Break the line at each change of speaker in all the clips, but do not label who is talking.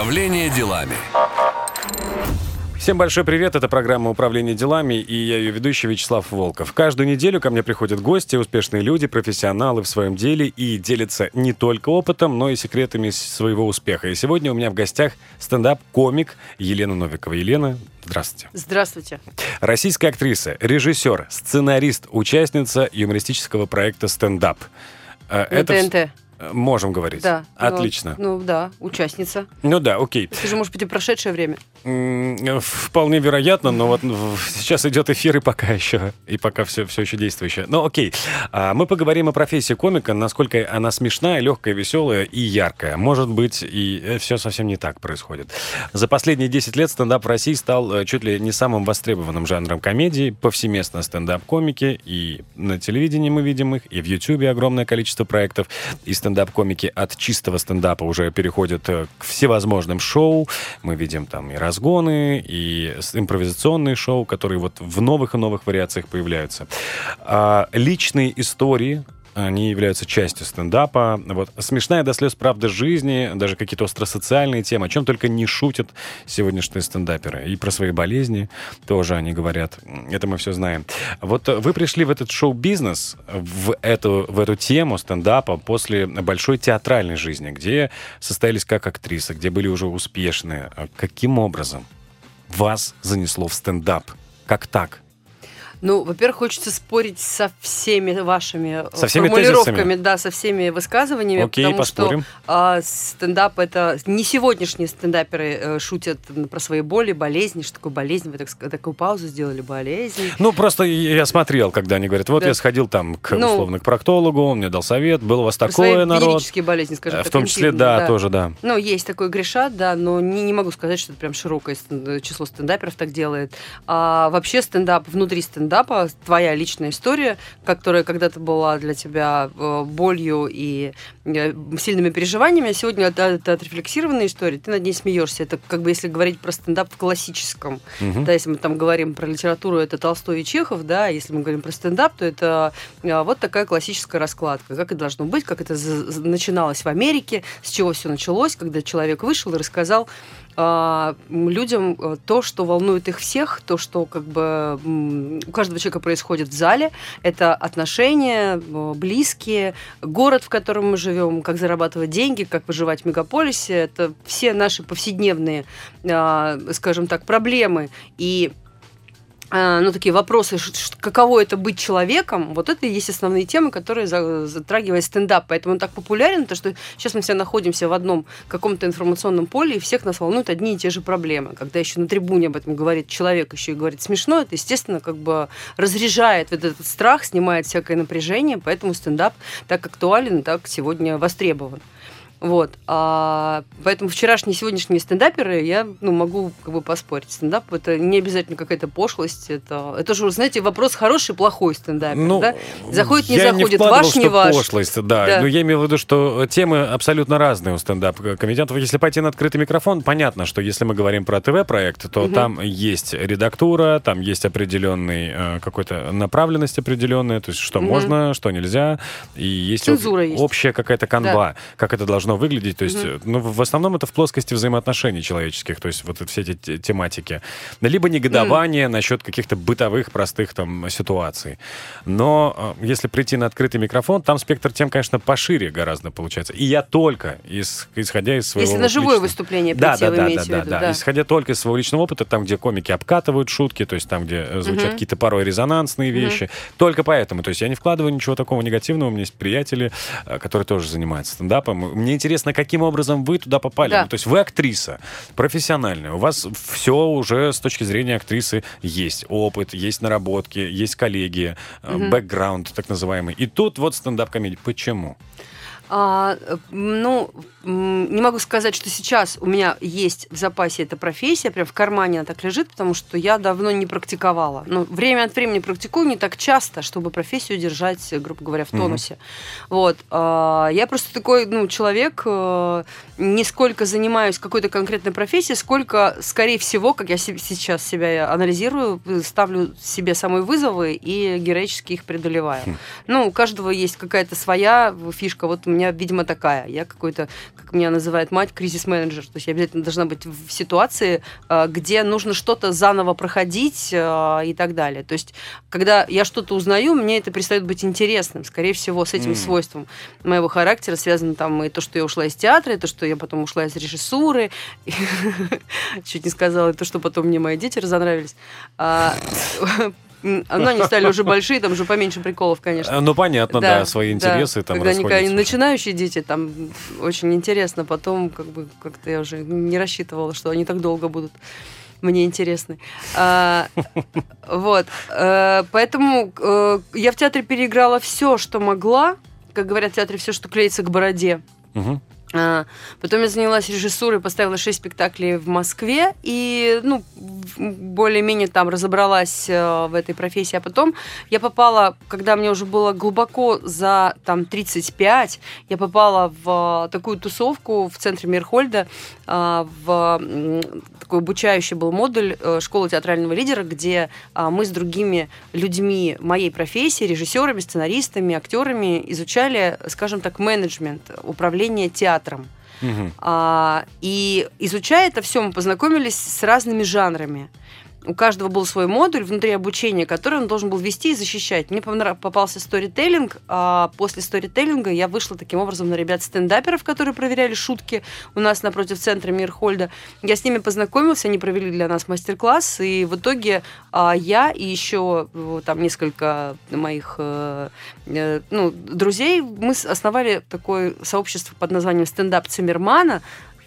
Управление делами.
Всем большой привет, это программа «Управление делами» и я ее ведущий Вячеслав Волков. Каждую неделю ко мне приходят гости, успешные люди, профессионалы в своем деле и делятся не только опытом, но и секретами своего успеха. И сегодня у меня в гостях стендап-комик Елена Новикова. Елена, здравствуйте.
Здравствуйте.
Российская актриса, режиссер, сценарист, участница юмористического проекта «Стендап».
Э, это
ТНТ. Можем говорить.
Да.
Отлично.
Ну, ну да, участница.
Ну да, окей.
Это же, может быть, и прошедшее время.
Вполне вероятно, но вот сейчас идет эфир и пока еще, и пока все, все еще действующее. Ну окей, а, мы поговорим о профессии комика, насколько она смешная, легкая, веселая и яркая. Может быть, и э, все совсем не так происходит. За последние 10 лет стендап в России стал э, чуть ли не самым востребованным жанром комедии. Повсеместно стендап-комики, и на телевидении мы видим их, и в Ютьюбе огромное количество проектов, и стендап-комики от чистого стендапа уже переходят э, к всевозможным шоу. Мы видим там и разгоны, и импровизационные шоу, которые вот в новых и новых вариациях появляются. А, личные истории они являются частью стендапа. Вот смешная до слез правда жизни, даже какие-то остросоциальные темы, о чем только не шутят сегодняшние стендаперы. И про свои болезни тоже они говорят. Это мы все знаем. Вот вы пришли в этот шоу-бизнес, в эту, в эту тему стендапа после большой театральной жизни, где состоялись как актриса, где были уже успешные. Каким образом вас занесло в стендап? Как так?
Ну, во-первых, хочется спорить со всеми вашими
со всеми
формулировками,
тезисами.
да, со всеми высказываниями,
Окей,
потому
поспорим.
что а, стендап это не сегодняшние стендаперы э, шутят про свои боли, болезни, что такое болезнь, вы так, такую паузу сделали болезнь.
Ну просто я смотрел, когда они говорят, вот
Да.
я сходил там к
Ну,
условно к проктологу, он мне дал совет, было у вас такое народ,
болезни, скажем
Э, в том числе,
интимные,
да, тоже да.
Ну, есть такой грешат, да, но не, не могу сказать, что это прям широкое стен- число стендаперов так делает. А вообще стендап, внутри стендапа, твоя личная история, которая когда-то была для тебя э, болью и э, сильными переживаниями, а сегодня это, это отрефлексированная история, ты над ней смеешься. Это как бы если говорить про стендап в классическом.
Мгм.
Да, если мы там говорим про литературу, это Толстой и Чехов, да, если мы говорим про стендап, то это а, вот такая классическая раскладка, как и должно быть, как это начиналось в Америке, с чего все началось, когда человек вышел и рассказал а, людям э, то, что волнует их всех, то, что как бы у каждого человека происходит в зале, это отношения, э, близкие, город, в котором мы живем, как зарабатывать деньги, как выживать в мегаполисе, это все наши повседневные, а, скажем так, проблемы. И ну, такие вопросы, каково это быть человеком, вот это и есть основные темы, которые за- затрагивает стендап. Поэтому он так популярен, то что сейчас мы все находимся в одном каком-то информационном поле, и всех нас волнуют одни и те же проблемы. Когда еще на трибуне об этом говорит человек, еще и говорит смешно, это, естественно, как бы разряжает вот этот страх, снимает всякое напряжение, поэтому стендап так актуален, так сегодня востребован. Вот. А, поэтому вчерашние сегодняшние стендаперы я ну, могу как бы поспорить. Стендап это не обязательно какая-то пошлость. Это, это же, знаете, вопрос хороший, плохой стендапер.
Ну,
да? Заходит, не заходит,
не
ваш, не ваш.
пошлость, да.
Да.
Но я имею в виду, что темы абсолютно разные у стендап-комедиантов. Если пойти на открытый микрофон, понятно, что если мы говорим про ТВ-проект, то
Мгм.
там есть редактура, там есть определенный э, какой-то направленность определенная, то есть что
Мгм.
можно, что нельзя, и есть, об-
есть.
общая какая-то канва, как это должно выглядеть. То есть, э, ну, в основном это в плоскости взаимоотношений человеческих, то есть вот все эти те- тематики. Либо негодование насчет каких-то бытовых простых там ситуаций. Но э, если прийти на открытый микрофон, там спектр тем, конечно, пошире гораздо получается. И я только, из- исходя из своего...
Если на живое
личного-
выступление
да,
прийти,
да,
вы
да,
имеете
да,
в
да,
виду,
да.
да.
Исходя только из своего личного опыта, там, где комики обкатывают шутки, то есть там, где э, звучат
Мгм.
какие-то порой резонансные вещи. Только поэтому. То есть я не вкладываю ничего такого негативного. У меня есть приятели, которые тоже занимаются стендапом. Мне интересно, каким образом вы туда попали.
Да.
Ну, то есть вы актриса, профессиональная. У вас все уже с точки зрения актрисы есть. Опыт, есть наработки, есть коллеги,
Мгм.
бэкграунд так называемый. И тут вот стендап-комедия. Почему?
А, ну, не могу сказать, что сейчас у меня есть в запасе эта профессия, прям в кармане она так лежит, потому что я давно не практиковала. Ну, время от времени практикую не так часто, чтобы профессию держать, грубо говоря, в тонусе. Вот. а, Я просто такой, ну, человек, э, не сколько занимаюсь какой-то конкретной профессией, сколько, скорее всего, как я се- сейчас себя анализирую, ставлю себе самые вызовы и героически их преодолеваю.
Хм.
Ну, у каждого есть какая-то своя фишка. Вот у меня меня, видимо, такая. Я какой-то, как меня называет мать, кризис-менеджер. То есть я обязательно должна быть в ситуации, э, где нужно что-то заново проходить э, и так далее. То есть, когда я что-то узнаю, мне это перестает быть интересным. Скорее всего, с этим mm. свойством моего характера связано там и то, что я ушла из театра, и то, что я потом ушла из режиссуры. Чуть не сказала, и то, что потом мне мои дети разонравились. А, ну, они стали уже большие, там уже поменьше приколов, конечно.
Ну, понятно, да, да свои интересы да. там
Когда они начинающие дети, там очень интересно. Потом как бы как-то я уже не рассчитывала, что они так долго будут мне интересны. А, вот. А, поэтому а, я в театре переиграла все, что могла. Как говорят в театре, все, что клеится к бороде. Угу. А, потом я занялась режиссурой, поставила шесть спектаклей в Москве и, ну, более-менее там разобралась э, в этой профессии. А потом я попала, когда мне уже было глубоко за там 35, я попала в такую тусовку в центре Мирхольда, э, в такой обучающий был модуль э, школы театрального лидера, где мы с другими людьми моей профессии, режиссерами, сценаристами, актерами изучали, скажем так, менеджмент, управление театром театром. Угу. А, и изучая это все, мы познакомились с разными жанрами у каждого был свой модуль внутри обучения, который он должен был вести и защищать. Мне попался сторителлинг, а после сторителлинга я вышла таким образом на ребят стендаперов, которые проверяли шутки у нас напротив центра Мирхольда. Я с ними познакомился, они провели для нас мастер-класс, и в итоге а, я и еще там несколько моих э, э, ну, друзей, мы основали такое сообщество под названием «Стендап Циммермана»,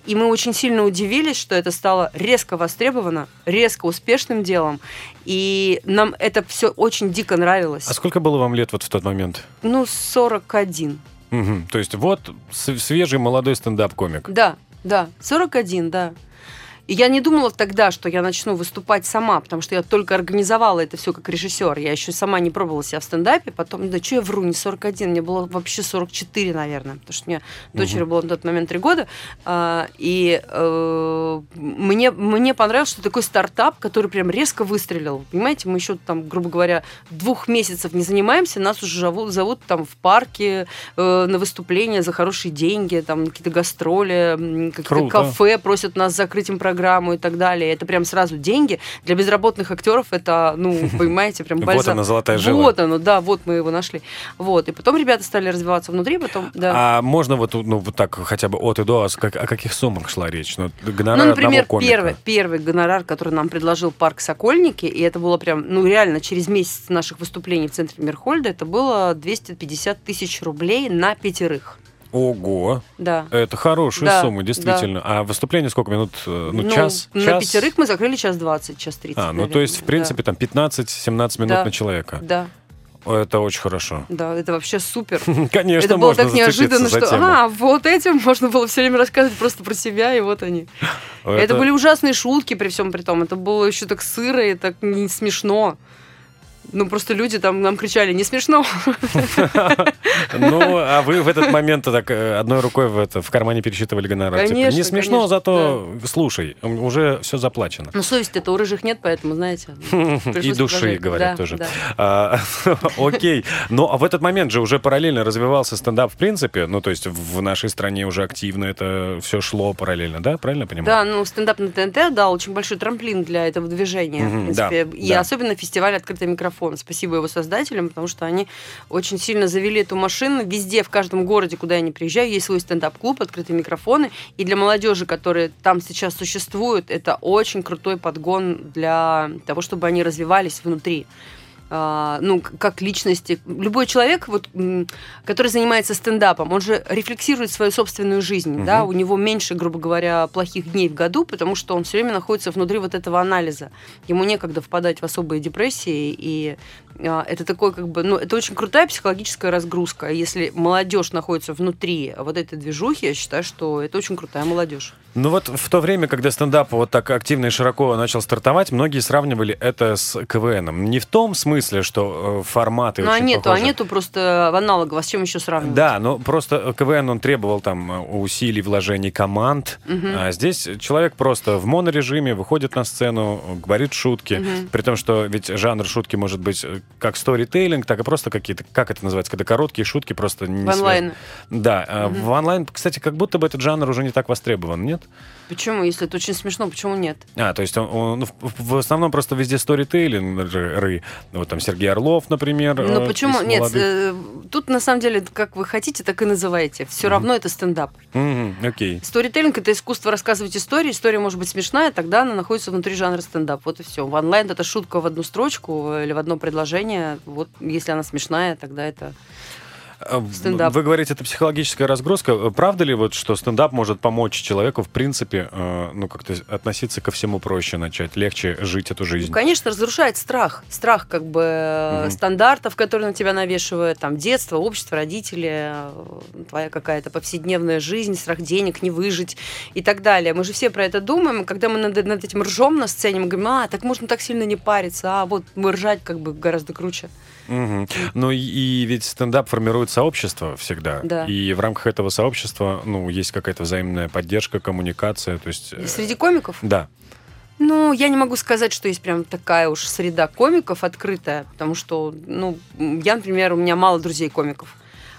и мы очень сильно удивились, что это стало резко востребовано, резко успешным делом. И нам это все очень дико нравилось.
А сколько было вам лет вот в тот момент?
Ну, 41.
Угу. То есть вот свежий молодой стендап-комик.
Да, да, 41, да. И я не думала тогда, что я начну выступать сама, потому что я только организовала это все как режиссер. Я еще сама не пробовала себя в стендапе. Потом, да что я вру, не 41, мне было вообще 44, наверное, потому что мне угу. дочери было на тот момент 3 года. А, и э, мне, мне понравилось, что такой стартап, который прям резко выстрелил. Понимаете, мы еще там, грубо говоря, двух месяцев не занимаемся, нас уже зовут, зовут там в парке э, на выступления за хорошие деньги, там какие-то гастроли, какие-то кафе просят нас закрыть им программу программу и так далее. Это прям сразу деньги. Для безработных актеров это, ну, понимаете, прям
бальзам. Вот она, золотая жила.
Вот оно, да, вот мы его нашли. Вот. И потом ребята стали развиваться внутри, потом, да.
А можно вот, ну, вот так хотя бы от и до, о каких суммах шла речь?
Ну, гонорар ну например, первый, первый гонорар, который нам предложил парк Сокольники, и это было прям, ну, реально, через месяц наших выступлений в центре Мирхольда, это было 250 тысяч рублей на пятерых.
Ого.
Да.
Это хорошая да, сумма, действительно. Да. А выступление сколько минут? Э, ну, ну час?
На
час?
пятерых мы закрыли час двадцать, час тридцать.
А, ну то есть, в принципе, да. там 15-17 минут
да.
на человека.
Да.
Это очень хорошо.
Да, это вообще супер.
Конечно,
Это было так неожиданно, что а, вот этим можно было все время рассказывать просто про себя, и вот они. Это, это были ужасные шутки при всем при том. Это было еще так сыро и так не смешно. Ну, просто люди там нам кричали, не смешно.
Ну, а вы в этот момент так э, одной рукой в, это, в кармане пересчитывали гонорар. Типа, конечно, Не смешно, конечно, зато да. слушай, уже все заплачено.
Ну, совести-то у рыжих нет, поэтому, знаете.
И души, говорят да, тоже. Да. А, окей. Ну, а в этот момент же уже параллельно развивался стендап в принципе. Ну, то есть в нашей стране уже активно это все шло параллельно, да? Правильно понимаю?
Да, ну, стендап на ТНТ дал очень большой трамплин для этого движения, в принципе. И особенно фестиваль «Открытый микрофон» микрофон. Спасибо его создателям, потому что они очень сильно завели эту машину. Везде, в каждом городе, куда я не приезжаю, есть свой стендап-клуб, открытые микрофоны. И для молодежи, которые там сейчас существуют, это очень крутой подгон для того, чтобы они развивались внутри. А, ну, как личности. Любой человек, вот, который занимается стендапом, он же рефлексирует свою собственную жизнь, угу. да, у него меньше, грубо говоря, плохих дней в году, потому что он все время находится внутри вот этого анализа. Ему некогда впадать в особые депрессии, и это такой, как бы, ну, это очень крутая психологическая разгрузка. Если молодежь находится внутри вот этой движухи, я считаю, что это очень крутая молодежь.
Ну вот в то время, когда стендап вот так активно и широко начал стартовать, многие сравнивали это с КВНом. Не в том смысле, что э, форматы
Ну,
а
нету,
похожи.
а нету просто аналогов. А с чем еще сравнивать?
Да, но просто КВН, он требовал там усилий, вложений команд. Угу. А здесь человек просто в монорежиме выходит на сцену, говорит шутки. Угу. При том, что ведь жанр шутки может быть как сторителлинг, так и просто какие-то, как это называется, когда короткие шутки просто не
В онлайн.
связаны. Да, э, в онлайн, кстати, как будто бы этот жанр уже не так востребован, нет?
Почему? Если это очень смешно, почему нет?
А, то есть он, он- ну, в, в основном просто везде сторителлингеры. Ну, Вот там Сергей Орлов, например.
Ну
э,
почему? Нет,
молодых.
э, тут на самом деле, как вы хотите, так и называйте. Все равно это стендап.
Окей.
Сторителлинг это искусство рассказывать истории. История может быть смешная, тогда она находится внутри жанра стендап. Вот и все. В онлайн это шутка в одну строчку э, или в одно предложение. Вот если она смешная, тогда это.
В-
Стендап.
Вы говорите, это психологическая разгрузка. Э, Правда ли вот, что стендап может помочь человеку, в принципе, э, ну, как-то относиться ко всему проще начать, легче жить эту жизнь?
Ну, конечно, разрушает страх. Страх как бы э,
Мгм.
стандартов, которые на тебя навешивают, там, детство, общество, родители, э, твоя какая-то повседневная жизнь, страх денег, не выжить и так далее. Мы же все про это думаем, когда мы над, над этим ржем на сцене, мы говорим, а, так можно так сильно не париться, а вот мы ржать как бы гораздо круче.
Мгм. Ну и, и ведь стендап формирует сообщество всегда.
Да.
И в рамках этого сообщества, ну, есть какая-то взаимная поддержка, коммуникация. То есть. э,
И среди комиков?
Да.
Ну, я не могу сказать, что есть прям такая уж среда комиков открытая, потому что, ну, я, например, у меня мало друзей комиков.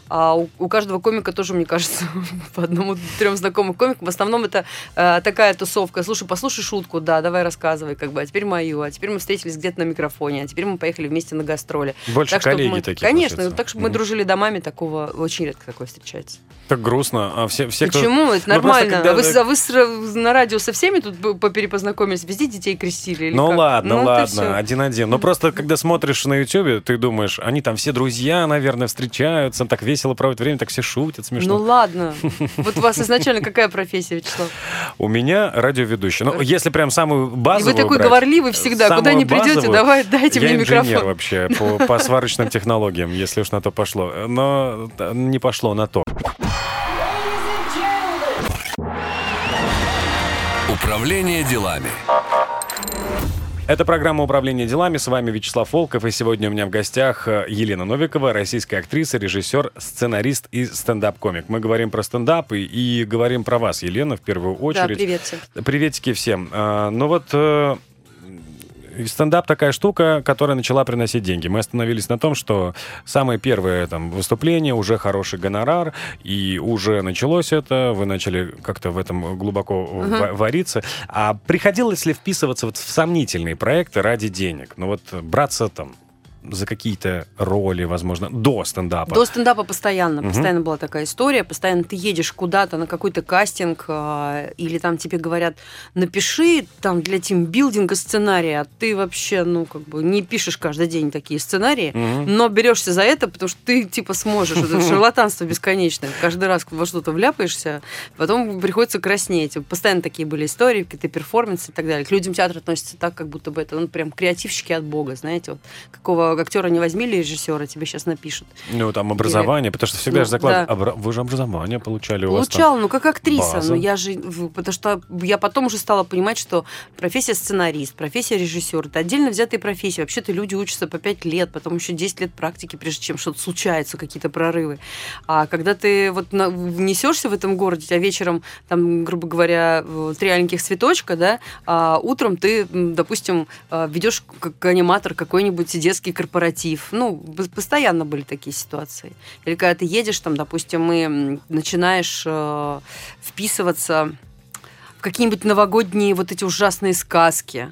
А у, у каждого комика тоже, мне кажется, по одному-трем знакомым комикам. В основном это э, такая тусовка. Слушай, послушай шутку, да, давай рассказывай, как бы, а теперь мою, а теперь мы встретились где-то на микрофоне, а теперь мы поехали вместе на гастроли.
Больше
Так, чтобы
коллеги
мы-
такие.
Конечно,
получается.
так что мы
Мгм.
дружили домами, такого очень редко такое встречается.
Так грустно. А все, все кто-
Почему? Это
Ну, просто
нормально.
когда-
а, вы, а вы с- на радио со всеми тут по- поперепознакомились? Везде детей крестили? или
Ну
как?
ладно,
Ну,
ладно, один-один. Но просто когда смотришь на Ютубе, ты думаешь, они там все друзья, наверное, встречаются, так весело проводят время, так все шутят, смешно.
Ну ладно. Вот у вас изначально какая профессия, Вячеслав?
У меня радиоведущий. Ну, если прям самую
И
базовую
вы такой
брать,
говорливый всегда. Куда не придете, давай, дайте
я
мне
инженер
микрофон.
вообще по, по сварочным технологиям, если уж на то пошло. Но не пошло на то.
Управление делами.
Это программа «Управление делами». С вами Вячеслав Волков. И сегодня у меня в гостях э, Елена Новикова, российская актриса, режиссер, сценарист и стендап-комик. Мы говорим про стендап и, и говорим про вас, Елена, в первую
Да,
очередь.
привет всем.
Приветики всем. А, Ну вот э, стендап такая штука, которая начала приносить деньги. Мы остановились на том, что самое первое там выступление, уже хороший гонорар, и уже началось это, вы начали как-то в этом глубоко ва- вариться. А приходилось ли вписываться вот в сомнительные проекты ради денег? Ну вот браться там за какие-то роли, возможно, до стендапа.
До стендапа постоянно.
Мгм.
Постоянно была такая история. Постоянно ты едешь куда-то на какой-то кастинг, а, или там тебе говорят, напиши там для тимбилдинга сценарий, а ты вообще, ну, как бы не пишешь каждый день такие сценарии,
Мгм.
но берешься за это, потому что ты, типа, сможешь. Это шарлатанство бесконечное. Каждый раз во что-то вляпаешься, потом приходится краснеть. Постоянно такие были истории, какие-то перформансы и так далее. К людям театр относится так, как будто бы это, ну, прям креативщики от бога, знаете, вот. Какого актера не возьми или режиссера, тебе сейчас напишут.
Ну, там образование, потому что всегда
Ну,
же заклад...
да.
Обра- Вы же образование получали у вас там.
Получала, ну как актриса,
база.
но я же, потому что я потом уже стала понимать, что профессия сценарист, профессия режиссер, это отдельно взятые профессии. Вообще-то люди учатся по 5 лет, потом еще 10 лет практики, прежде чем что-то случается, какие-то прорывы. А когда ты вот на- несешься в этом городе, а вечером, там, грубо говоря, э, три аленьких цветочка, да, а утром ты, допустим, э, ведешь как аниматор какой-нибудь детский корпоратив. Ну, постоянно были такие ситуации. Или когда ты едешь, там, допустим, и начинаешь э, вписываться какие-нибудь новогодние вот эти ужасные сказки.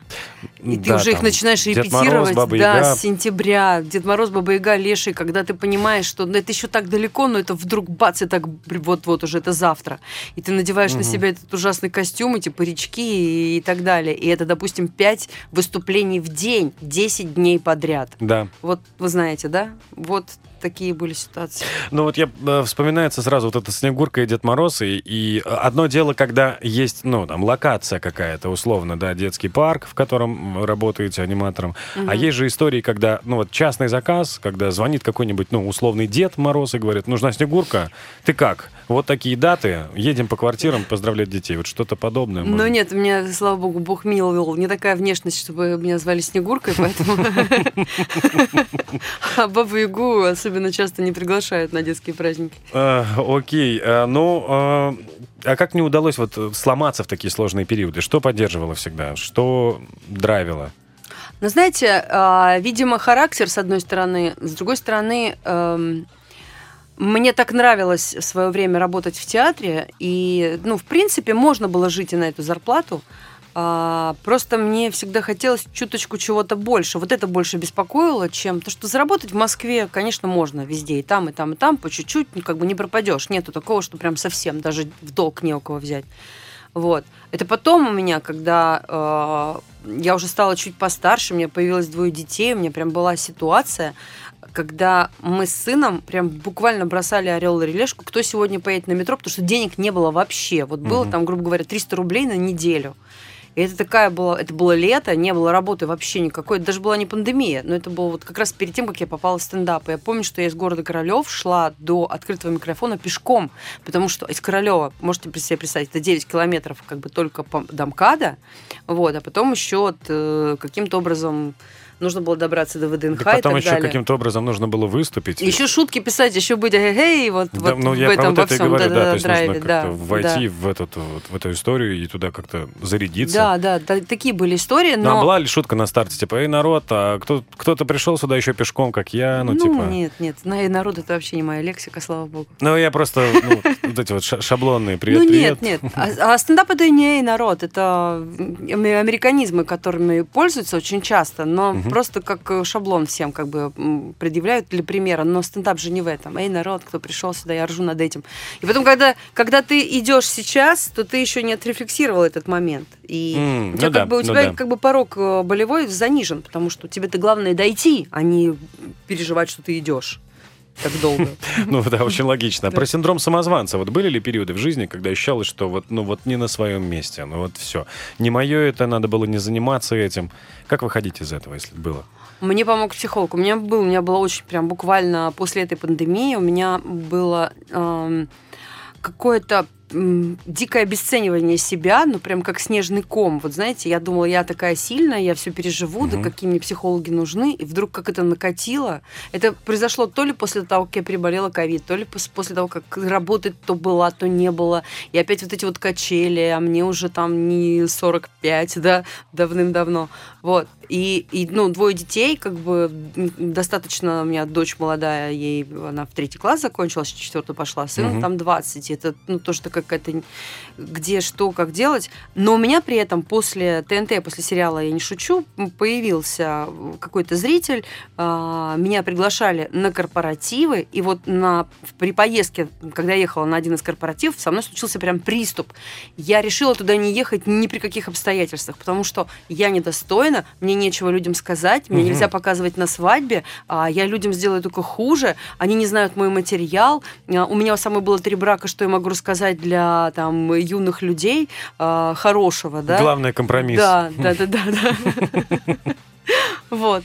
И ты
Да,
уже их начинаешь
Дед
репетировать,
Мороз,
да, с сентября. Дед Мороз, Баба Яга, Леший, когда ты понимаешь, что ну, это еще так далеко, но это вдруг бац, и так вот-вот уже это завтра. И ты надеваешь на
Мгм.
себя этот ужасный костюм, эти парички и, и так далее. И это, допустим, 5 выступлений в день, 10 дней подряд.
Да.
Вот вы знаете, да? Вот такие были ситуации.
Ну вот я э, вспоминается сразу вот эта Снегурка и Дед Мороз, и, и одно дело, когда есть, ну, там, локация какая-то, условно, да, детский парк, в котором работаете аниматором, а есть же истории, когда, ну, вот частный заказ, когда звонит какой-нибудь, ну, условный Дед Мороз и говорит, нужна Снегурка, ты как? Вот такие даты, едем по квартирам поздравлять детей, вот что-то подобное.
Ну нет, у меня, слава богу, Бог миловал. Не такая внешность, чтобы меня звали Снегуркой, поэтому... А Бабу Ягу особенно часто не приглашают на детские праздники.
Э, Окей, э, ну, э, а как не удалось вот э, сломаться в такие сложные периоды? Что поддерживало всегда? Что драйвило?
Но знаете, а, видимо, характер, с одной стороны, с другой стороны, эм, мне так нравилось в свое время работать в театре, и, ну, в принципе, можно было жить и на эту зарплату. А, просто мне всегда хотелось чуточку чего-то больше. Вот это больше беспокоило, чем то, что заработать в Москве, конечно, можно везде, и там, и там, и там, по чуть-чуть, ну, как бы не пропадешь. Нету такого, что прям совсем даже в долг не у кого взять. Вот. Это потом у меня, когда э, я уже стала чуть постарше, у меня появилось двое детей, у меня прям была ситуация, когда мы с сыном прям буквально бросали орел и релешку, кто сегодня поедет на метро, потому что денег не было вообще. Вот было там, грубо говоря, 300 рублей на неделю. И это такая была, это было лето, не было работы вообще никакой, это даже была не пандемия, но это было вот как раз перед тем, как я попала в стендап. И я помню, что я из города Королев шла до открытого микрофона пешком, потому что из Королева, можете себе представить, это 9 километров как бы только по домкада, вот, а потом еще э, каким-то образом нужно было добраться до ВДНХ
Да
и
потом
так
еще
далее.
каким-то образом нужно было выступить.
Еще шутки писать, еще быть эй, вот,
Да,
вот
ну,
в
я про
этом
вот
во
это
всем
говорю, да, то
да-да-да,
есть
драйве,
нужно
да,
как-то войти
да.
в, этот, вот, в эту историю и туда как-то зарядиться.
Да, да, да, такие были истории,
Ну, а
но...
была ли шутка на старте, типа, эй, народ, а кто, кто-то пришел сюда еще пешком, как я, ну, типа...
нет, нет, на народ это вообще не моя лексика, слава богу.
Ну, я просто, ну, вот эти вот ша- шаблонные привет,
ну нет, нет. А, а стендап это не эй, народ, это американизмы, которыми пользуются очень часто, но просто как э, шаблон всем как бы предъявляют для примера. Но стендап же не в этом. Эй, народ, кто пришел сюда, я ржу над этим. И потом, когда, когда ты идешь сейчас, то ты еще не отрефлексировал этот момент. И
М,
у тебя,
ну
как
да,
бы, у
ну
тебя
да.
как бы порог э, болевой занижен, потому что тебе-то главное дойти, а не переживать, что ты идешь так долго.
Ну да, очень логично. А Про синдром самозванца. Вот были ли периоды в жизни, когда ощущалось, что вот, ну вот не на своем месте, ну вот все. Не мое это, надо было не заниматься этим. Как выходить из этого, если было?
Мне помог психолог. У меня был, у меня было очень прям буквально после этой пандемии у меня было эм, какое-то дикое обесценивание себя, ну прям как снежный ком. Вот знаете, я думала, я такая сильная, я все переживу, да
Мгм.
какие мне психологи нужны, и вдруг как это накатило. Это произошло то ли после того, как я переболела ковид, то ли пос- после того, как работать то была, то не было. И опять вот эти вот качели, а мне уже там не 45, да, давным-давно. Вот. И, и, ну, двое детей, как бы, достаточно, у меня дочь молодая, ей, она в третий класс закончила, в четвертый пошла, сыну
Мгм.
там 20. И Это, ну, тоже такая какая-то, где, что, как делать. Но у меня при этом после ТНТ, после сериала «Я не шучу», появился какой-то зритель, а, меня приглашали на корпоративы, и вот на, при поездке, когда я ехала на один из корпоративов, со мной случился прям приступ. Я решила туда не ехать ни при каких обстоятельствах, потому что я недостойна, мне нечего людям сказать, мне
Мгм.
нельзя показывать на свадьбе, а я людям сделаю только хуже, они не знают мой материал. А, У меня самое было три брака, что я могу рассказать для там юных людей а, хорошего, да?
Главное компромисс.
Да, да, да, да, да. Вот.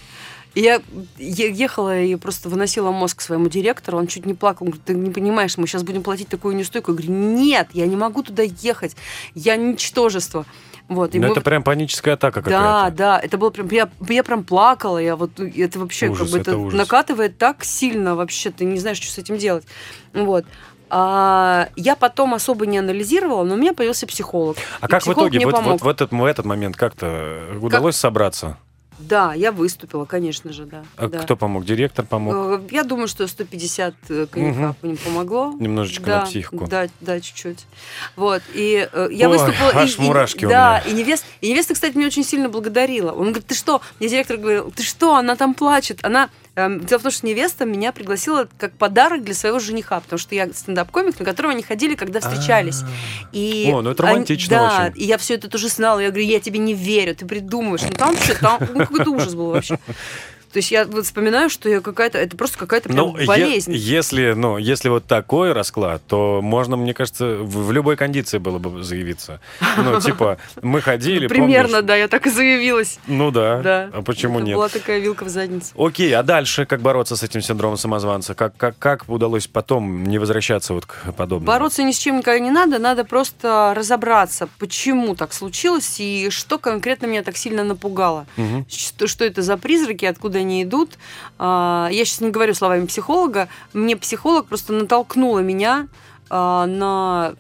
Я ехала и просто выносила мозг своему директору, он чуть не плакал, он говорит, ты не понимаешь, мы сейчас будем платить такую неустойку. Я говорю, нет, я не могу туда ехать, я ничтожество. Вот, и
Ну,
мы-
это прям паническая атака
да,
какая-то.
да, это было прям, я, я прям плакала, я вот, это вообще
Ужас,
как бы
это
это
ужас.
накатывает так сильно вообще, ты не знаешь, что с этим делать. Вот. А, я потом особо не анализировала, но у меня появился психолог.
А
И
как в итоге
мне
вот, вот в, этот, в этот момент как-то удалось собраться?
Да, я выступила, конечно же, да.
А
да.
Кто помог? Директор помог?
Э, Я думаю, что 150 э, коньяка по ним помогло.
Немножечко
да,
на психику.
Да, да, чуть-чуть. Вот. И э, я
Ой,
выступила. и-
аж
и,
мурашки у
Да,
меня.
и невеста, и невеста, кстати, меня очень сильно благодарила. Он говорит, ты что? Мне директор говорил, ты что, она там плачет. Она Дело в том, что невеста меня пригласила как подарок для своего жениха, потому что я стендап-комик, на которого они ходили, когда встречались. И
О, ну это
они-
романтично
Да,
очень.
и я все это тоже знала. Я говорю, я тебе не верю, ты придумываешь. Ну там что, там ну, какой-то ужас был вообще. То есть я вот вспоминаю, что я какая-то, это просто какая-то
Ну, е-
болезнь.
если, ну, если вот такой расклад, то можно, мне кажется, в, в любой кондиции было бы заявиться. Ну, типа, мы ходили,
Примерно,
помнишь?
да, я так и заявилась.
Ну да.
Да.
А почему нет?
Была такая вилка в задницу.
Окей, а дальше как бороться с этим синдромом самозванца? Как, как, как удалось потом не возвращаться вот к подобному?
Бороться ни с чем никогда не надо, надо просто разобраться, почему так случилось и что конкретно меня так сильно напугало. Что, что это за призраки, откуда они идут. А, Я сейчас не говорю словами психолога. Мне психолог просто натолкнула меня а, на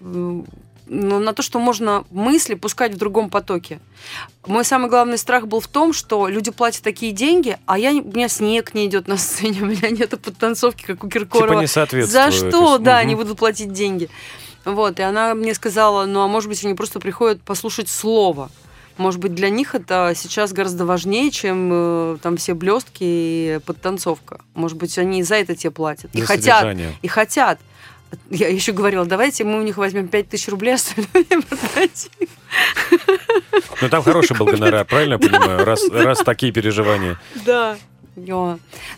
ну, на то, что можно мысли пускать в другом потоке. Мой самый главный страх был в том, что люди платят такие деньги, а я, у меня снег не идет на сцене, у меня нет подтанцовки, как у Киркорова.
Типа не соответствует.
За что,
есть,
да,
угу.
они будут платить деньги. Вот, и она мне сказала, ну, а может быть, они просто приходят послушать слово. Может быть, для них это сейчас гораздо важнее, чем э, там все блестки и подтанцовка. Может быть, они за это тебе платят. И
За
хотят.
содержание.
И хотят. Я еще говорила, давайте мы у них возьмем 5000 рублей, остальное продадим.
Ну, там хороший был гонорар, правильно я понимаю? Раз, раз такие переживания.
Да.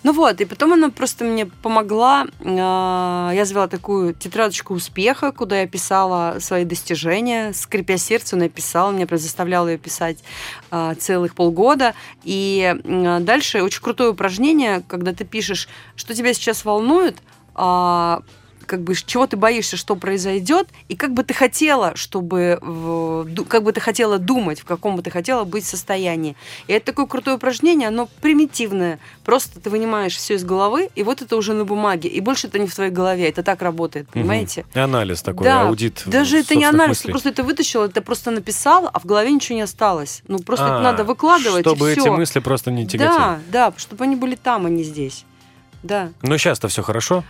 Ну вот, и потом она просто мне помогла. А, Я завела такую тетрадочку успеха, куда я писала свои достижения. Скрипя сердце, написала. Меня прям заставляла ее писать а, целых полгода. И м, дальше очень крутое упражнение, когда ты пишешь, что тебя сейчас волнует, а, как бы чего ты боишься, что произойдет, и как бы ты хотела, чтобы, как бы ты хотела думать, в каком бы ты хотела быть состоянии. И это такое крутое упражнение, оно примитивное. Просто ты вынимаешь все из головы, и вот это уже на бумаге. И больше это не в твоей голове. Это так работает, понимаете?
Мгм. Анализ такой,
Да,
аудит.
Даже это не анализ,
мыслей.
ты просто это вытащил, это просто написал, а в голове ничего не осталось. Ну, просто это
А,
надо выкладывать,
Чтобы
и
эти
всё.
мысли просто не тяготели.
Да, да, чтобы они были там, а не здесь. Да.
Но сейчас-то все хорошо?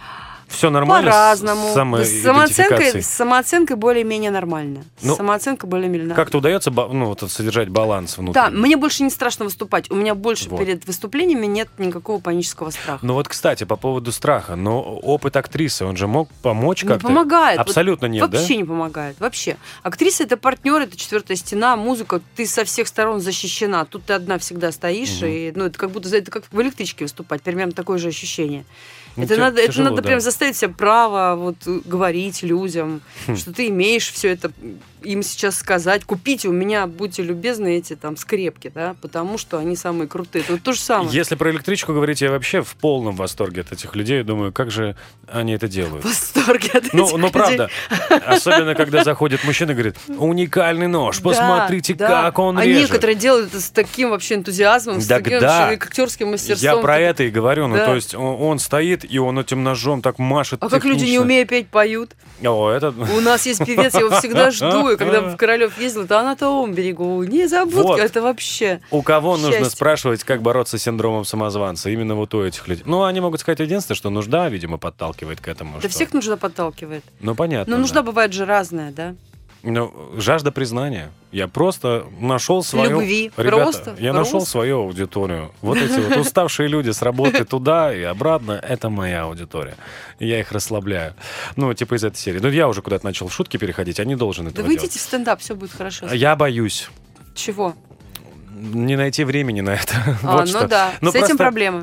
Все нормально? с
По-разному. С самооценкой, с самооценкой более-менее нормально.
Ну,
с самооценкой более-менее
Как-то удается ну, вот, содержать баланс внутри?
Да, мне больше не страшно выступать. У меня больше
Вот.
перед выступлениями нет никакого панического страха.
Ну вот, кстати, по поводу страха. Но опыт актрисы, он же мог помочь
не
как-то?
помогает. Вот
Абсолютно нет, да?
Вообще не помогает. Вообще. Актриса это партнер, это четвертая стена, музыка. Ты со всех сторон защищена. Тут ты одна всегда стоишь.
Мгм.
И, ну, это как будто это как в электричке выступать. Примерно такое же ощущение.
Ну,
это
тя-
надо, это
тяжело,
надо
да.
прям заставить себя право вот, говорить людям,
Хм.
что ты имеешь все это им сейчас сказать. Купите у меня, будьте любезны, эти там скрепки, да, потому что они самые крутые. Это вот то же самое.
Если про электричку говорить, я вообще в полном восторге от этих людей. Думаю, как же они это делают?
В восторге от
Ну,
этих
ну
людей.
правда. Особенно, когда заходит мужчина и говорит, уникальный нож,
Да,
посмотрите,
да.
как он
а
режет.
некоторые делают это с таким вообще энтузиазмом, с
Так
таким
да.
актерским мастерством.
Я про это и говорю. Ну,
Да.
то есть он, он стоит, и он этим ножом так машет
А как люди, не
технично.
умея петь, поют?
О, это...
У нас есть певец, я его всегда жду. И когда в Королев ездил, то она на том берегу. Не забудь,
Вот.
это вообще.
У кого нужно спрашивать, как бороться с синдромом самозванца? Именно вот у этих людей. Ну, они могут сказать единственное, что нужда, видимо, подталкивает к этому.
Да
что-
всех нужда подталкивает.
Ну, понятно.
Но
да.
нужда бывает же разная, да?
Ну, жажда признания. Я просто нашел свою...
Любви.
Ребята,
Просто.
я нашел
Просто.
свою аудиторию. Вот эти вот уставшие люди с работы туда и обратно, это моя аудитория. Я их расслабляю. Ну, типа из этой серии. Ну, я уже куда-то начал в шутки переходить, они должны
Да
этого
вы
делать.
идите в стендап, все будет хорошо.
Я боюсь
Чего?
Не найти времени на это.
А,
Вот
ну
что.
да,
Ну,
с этим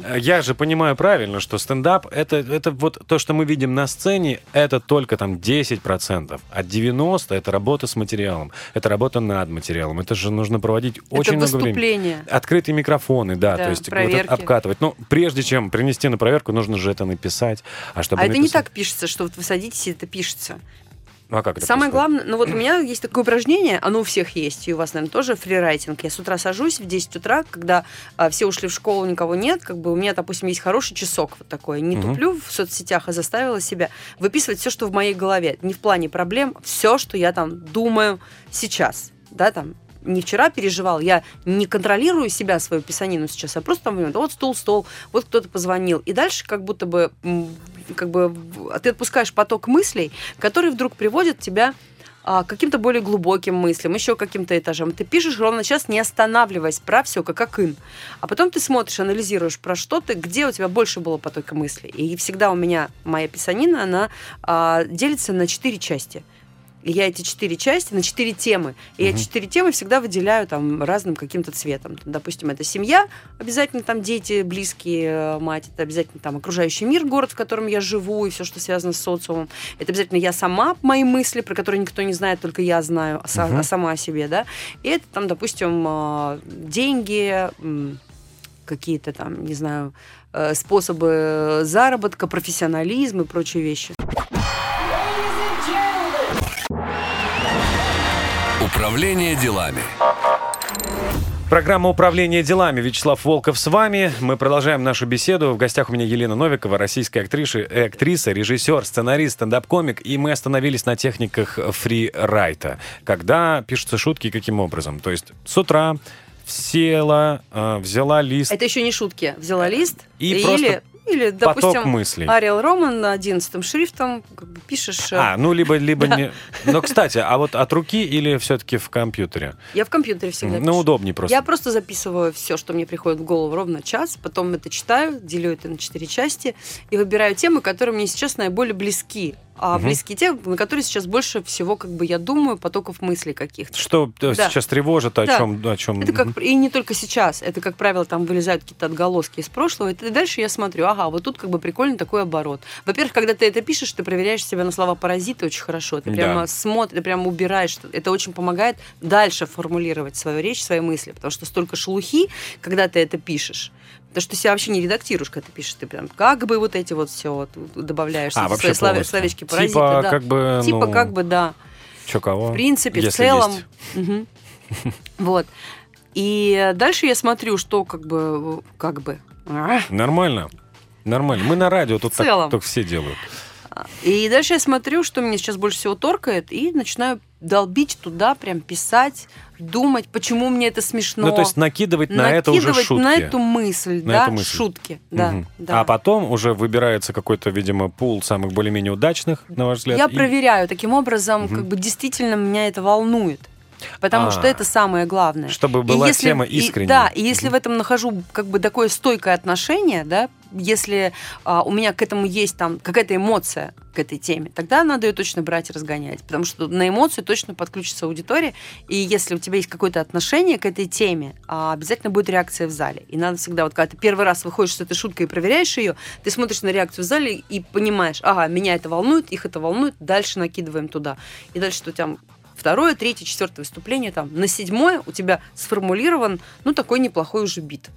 э, Я же понимаю правильно, что стендап это, это вот то, что мы видим на сцене, это только там 10%. А 90% это работа с материалом. Это работа над материалом. Это же нужно проводить очень
это
много времени. Открытые микрофоны, да,
Да,
то есть вот
проверки.
это обкатывать. Но прежде чем принести на проверку, нужно же это написать. А чтобы
А это не
написать-
так пишется, что вот вы садитесь, и это пишется.
Ну, а как это
Самое
происходит?
главное, ну вот у меня есть такое упражнение, оно у всех есть, и у вас, наверное, тоже фрирайтинг. Я с утра сажусь в 10 утра, когда а, все ушли в школу, никого нет, как бы у меня, допустим, есть хороший часок вот такой. Не
Мгм.
туплю в соцсетях, а заставила себя выписывать все, что в моей голове. Не в плане проблем, все, что я там думаю сейчас. Да, там, не вчера переживал, я не контролирую себя, свою писанину сейчас, а просто там, вот стул, стол, вот кто-то позвонил. И дальше как будто бы, как бы ты отпускаешь поток мыслей, которые вдруг приводят тебя а, к каким-то более глубоким мыслям, еще каким-то этажам. Ты пишешь ровно сейчас, не останавливаясь, про все, как акын. А потом ты смотришь, анализируешь, про что ты, где у тебя больше было потока мыслей. И всегда у меня моя писанина, она а, делится на четыре части. И я эти четыре части на четыре темы. И я
Мгм.
четыре темы всегда выделяю там разным каким-то цветом. Там, допустим, это семья, обязательно там дети, близкие, э, мать, это обязательно там окружающий мир, город, в котором я живу, и все, что связано с социумом. Это обязательно я сама, мои мысли, про которые никто не знает, только я знаю, а сама о себе, да. И это там, допустим, э, деньги, какие-то там, не знаю, э, способы заработка, профессионализм и прочие вещи.
Управление делами.
Программа управления делами. Вячеслав Волков с вами. Мы продолжаем нашу беседу. В гостях у меня Елена Новикова, российская актриса, э, актриса режиссер, сценарист, стендап-комик. И мы остановились на техниках фрирайта. Когда пишутся шутки, каким образом? То есть с утра села, э, взяла лист.
Это еще не шутки. Взяла лист
И
или,
просто
или,
поток
допустим,
мыслей.
Ариэл Роман на 11 шрифтом как бы пишешь. э,
А, ну либо, либо не. Но, кстати, а вот от руки или все-таки в компьютере?
Я в компьютере всегда
Ну, удобнее просто.
Я просто записываю все, что мне приходит в голову ровно час, потом это читаю, делю это на четыре части и выбираю темы, которые мне сейчас наиболее близки. А
Мгм.
близкие темы, на которые сейчас больше всего, как бы я думаю, потоков мыслей каких-то.
Что э,
Да.
сейчас тревожит, о
Да.
чем, о чем.
Это как и не только сейчас, это как правило там вылезают какие-то отголоски из прошлого, и дальше я смотрю, ага, вот тут как бы прикольный такой оборот. Во-первых, когда ты это пишешь, ты проверяешь себя на слова паразиты очень хорошо, ты
Да.
прямо смотришь, ты прямо убираешь, это очень помогает дальше формулировать свою речь, свои мысли, потому что столько шелухи, когда ты это пишешь. Потому что ты себя вообще не редактируешь, когда ты пишешь, ты прям как бы вот эти вот все вот добавляешь
А,
свои
полностью.
словечки паразиты.
Типа,
да.
как бы,
Типа
ну,
как бы, да.
чё кого?
В принципе, в целом. Вот. И дальше я смотрю, что как бы... Как бы...
Нормально. Нормально. Мы на радио тут так, так все делают.
И дальше я смотрю, что меня сейчас больше всего торкает, и начинаю долбить туда, прям писать, думать, почему мне это смешно.
Ну, то есть накидывать на это уже
накидывать
шутки.
на эту мысль,
На
да,
эту мысль.
шутки, да,
Мгм.
да.
А потом уже выбирается какой-то, видимо, пул самых более-менее удачных, на ваш взгляд.
Я
и-
проверяю таким образом,
Мгм.
как бы действительно меня это волнует. Потому
А.
что это самое главное.
Чтобы
И
была
если-
тема
и-
искренней.
да, и если в этом нахожу как бы такое стойкое отношение, да, если а, у меня к этому есть там какая-то эмоция к этой теме, тогда надо ее точно брать и разгонять. Потому что на эмоцию точно подключится аудитория. И если у тебя есть какое-то отношение к этой теме, а, обязательно будет реакция в зале. И надо всегда, вот когда ты первый раз выходишь с этой шуткой и проверяешь ее, ты смотришь на реакцию в зале и понимаешь, ага, меня это волнует, их это волнует, дальше накидываем туда. И дальше у тебя второе, третье, четвертое выступление, там, на седьмое у тебя сформулирован, ну, такой неплохой уже бит.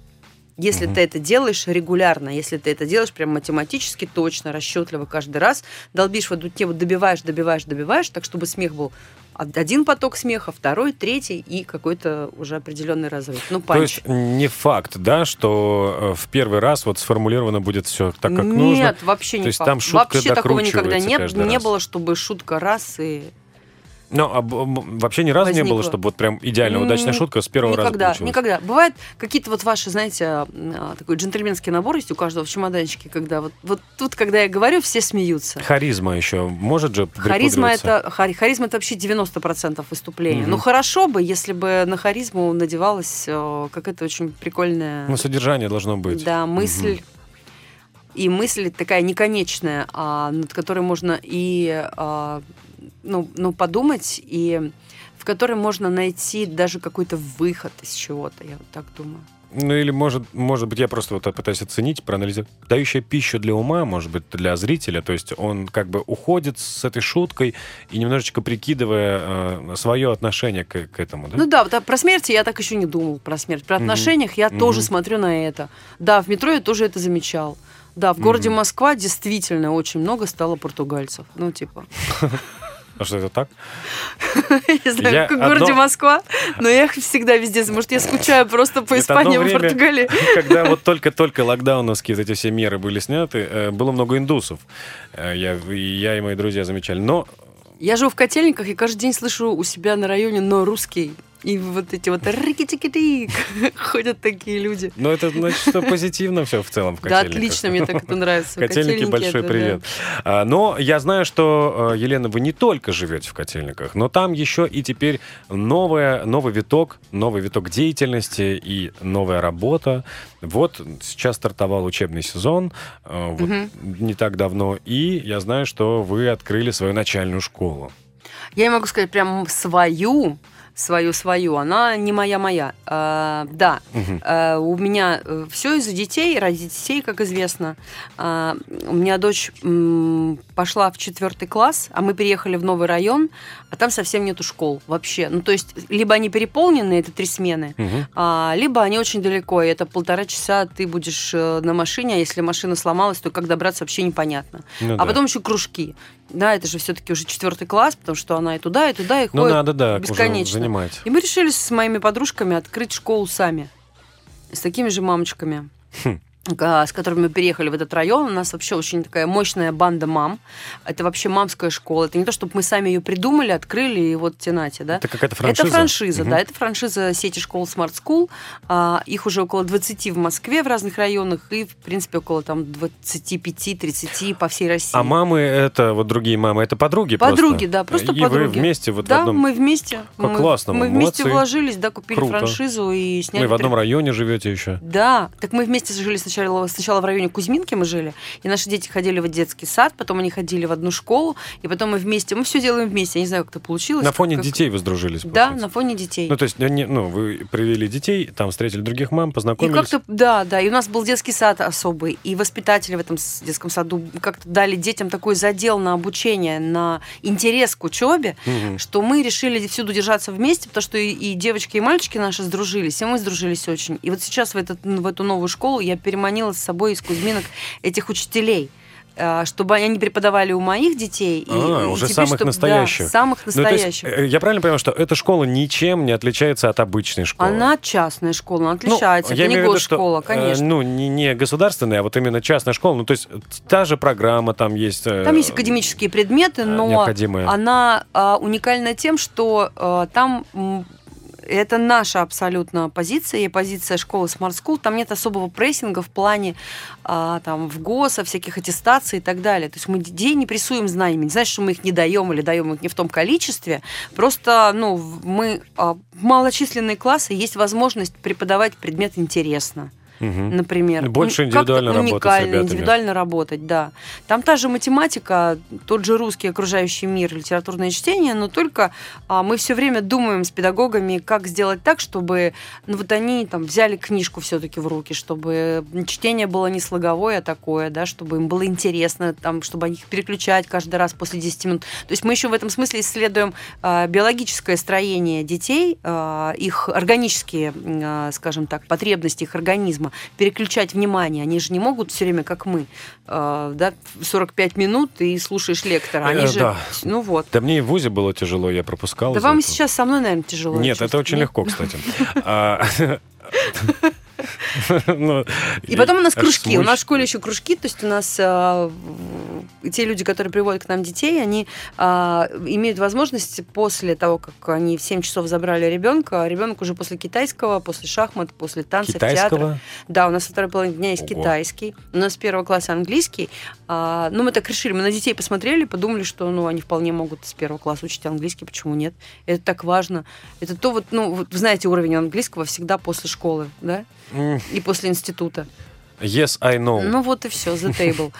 Если
Мгм.
ты это делаешь регулярно, если ты это делаешь прям математически точно, расчетливо каждый раз, долбишь в эту тему, добиваешь, добиваешь, добиваешь, так чтобы смех был од- один поток смеха, второй, третий и какой-то уже определенный разрыв. Ну,
То
панч.
есть не факт, да, что э, в первый раз вот сформулировано будет все так, как
Нет,
нужно.
вообще не
То есть
факт.
там шутка
Вообще такого никогда нет, не
раз.
было, чтобы шутка раз и
Ну, а вообще ни разу не было,
Возникло.
чтобы вот прям идеально удачная шутка с первого
никогда,
раза получилась.
никогда. Бывает какие-то вот ваши, знаете, а, такой джентльменский набор есть у каждого в чемоданчике, когда вот, вот тут, когда я говорю, все смеются.
Харизма еще может же
Харизма это, хари- харизма это вообще 90% выступления.
Мгм.
Ну хорошо бы, если бы на харизму надевалась э, какая-то очень прикольная
Ну, содержание должно быть.
да, мысль. И мысль такая неконечная, а, над которой можно и а, ну, ну, подумать, и в которой можно найти даже какой-то выход из чего-то, я вот так думаю.
Ну или может, может быть, я просто вот пытаюсь оценить, проанализировать. Дающая пищу для ума, может быть, для зрителя. То есть он как бы уходит с этой шуткой и немножечко прикидывая свое отношение к, к этому, да?
Ну да, вот, а про смерть я так еще не думал, про смерть. Про
Мгм.
отношениях я
Мгм.
тоже смотрю на это. Да, в метро я тоже это замечал. Да, в городе
Мгм.
Москва действительно очень много стало португальцев. Ну, типа,
А что это так?
я знаю,
Я
как в городе Москва, но я всегда везде. Может, я скучаю просто по Испании и Португалии.
Когда вот только-только локдауновские эти все меры были сняты, э, было много индусов. Э, я и мои друзья замечали. Но
Я живу в Котельниках и каждый день слышу у себя на районе «но русский». И вот эти вот рики ходят такие люди.
но это значит, что позитивно все в целом в
Да, отлично, мне так это нравится.
Котельники, большой
это,
привет. А, Но я знаю, что, э, Елена, вы не только живете в Котельниках, но там еще и теперь новая, новый виток, новый виток деятельности и новая работа. Вот сейчас стартовал учебный сезон, э, вот не так давно, и я знаю, что вы открыли свою начальную школу.
Я не могу сказать прям свою, свою-свою, она не моя-моя. А, да,
Мгм.
а, у меня все из-за детей, ради детей, как известно. А, у меня дочь м, пошла в четвертый класс, а мы переехали в новый район, а там совсем нету школ вообще. Ну, то есть, либо они переполнены, это три смены,
Мгм.
а, либо они очень далеко, и это полтора часа ты будешь э, на машине, а если машина сломалась, то как добраться вообще непонятно.
Ну
а
да.
потом еще кружки. Да, это же все-таки уже четвертый класс, потому что она и туда, и туда, и
Ну,
ходит
надо, да, уже
бесконечно.
занимать.
И мы решили с моими подружками открыть школу сами. С такими же мамочками.
Хм.
С которыми мы переехали в этот район. У нас вообще очень такая мощная банда мам. Это вообще мамская школа. Это не то, чтобы мы сами ее придумали, открыли, и вот тянате, да?
Это какая-то франшиза?
Это франшиза,
Мгм.
да. Это франшиза сети школ Smart School. А, их уже около 20 в Москве в разных районах и, в принципе, около там 25-30 по всей России.
А мамы это, вот другие мамы, это подруги
Подруги,
просто?
да, просто
И
подруги.
вы вместе вот
да,
в одном...
мы вместе.
Как
мы,
классно,
Мы вместе
молодцы.
вложились, да, купили
Круто.
франшизу и сняли...
И в одном районе живете еще.
Да, так мы вместе жили сначала, сначала в районе Кузьминки мы жили, и наши дети ходили в детский сад, потом они ходили в одну школу, и потом мы вместе, мы все делаем вместе, я не знаю, как это получилось.
На фоне
как-
детей вы сдружились,
Да, на фоне детей.
Ну, то есть, не- ну, вы привели детей, там встретили других мам,
И
познакомились.
как-то, да, да, и у нас был детский сад особый, и воспитатели в этом детском саду как-то дали детям такой задел на обучение, на интерес к учебе,
Мгм.
что мы решили всюду держаться вместе, потому что и, и девочки, и мальчики наши сдружились, и мы сдружились очень. И вот сейчас в, этот, в эту новую школу я переманила с собой из Кузьминок этих учителей а, чтобы они преподавали у моих детей. и-
А,
и
уже
теперь,
самых
чтоб- да,
настоящих.
самых
Ну, то есть,
настоящих.
э, я правильно понимаю, что эта школа ничем не отличается от обычной школы?
Она частная школа, она
Ну,
отличается.
я
это не
виду, что,
госшкола,
э,
конечно.
ну, не, не государственная, а вот именно частная школа. Ну, то есть та же программа там есть. э,
Там есть академические предметы, но
необходимые.
она а, уникальна тем, что а, там это наша абсолютно позиция, и позиция школы Smart School. Там нет особого прессинга в плане а, там, в ГОСа, всяких аттестаций и так далее. То есть мы детей не прессуем знаниями. Не значит, что мы их не даем или даем их не в том количестве. Просто ну, мы а, малочисленные классы, есть возможность преподавать предмет интересно
Мгм.
например.
Больше
Ну,
индивидуально работать с
уникально,
ребятами.
индивидуально работать, да. Там та же математика, тот же русский окружающий мир, литературное чтение, но только а, мы все время думаем с педагогами, как сделать так, чтобы ну, вот они там взяли книжку все-таки в руки, чтобы чтение было не слоговое, а такое, да, чтобы им было интересно, там, чтобы они их переключать каждый раз после 10 минут. То есть мы еще в этом смысле исследуем а, биологическое строение детей, а, их органические, а, скажем так, потребности их организма, переключать внимание. Они же не могут все время, как мы, а, да, 45 минут и слушаешь лектора. Они
Э,
же,
да.
ну вот.
Да мне и в ВУЗе было тяжело, я пропускал.
Да вам
этого.
сейчас со мной, наверное, тяжело.
Нет, это очень
Нет?
легко, кстати. Ну,
И потом у нас кружки. У нас в школе еще кружки, то есть у нас а, те люди, которые приводят к нам детей, они а, имеют возможность после того, как они в 7 часов забрали ребенка, ребенок уже после китайского, после шахмат, после танцев, театра. Да, у нас во второй половине дня есть китайский, у нас с первого класса английский. А, ну, мы так решили, мы на детей посмотрели, подумали, что ну, они вполне могут с первого класса учить английский, почему нет? Это так важно. Это то вот, ну, вы знаете, уровень английского всегда после школы, да, И после института.
Yes, I know.
Ну вот и все, the table.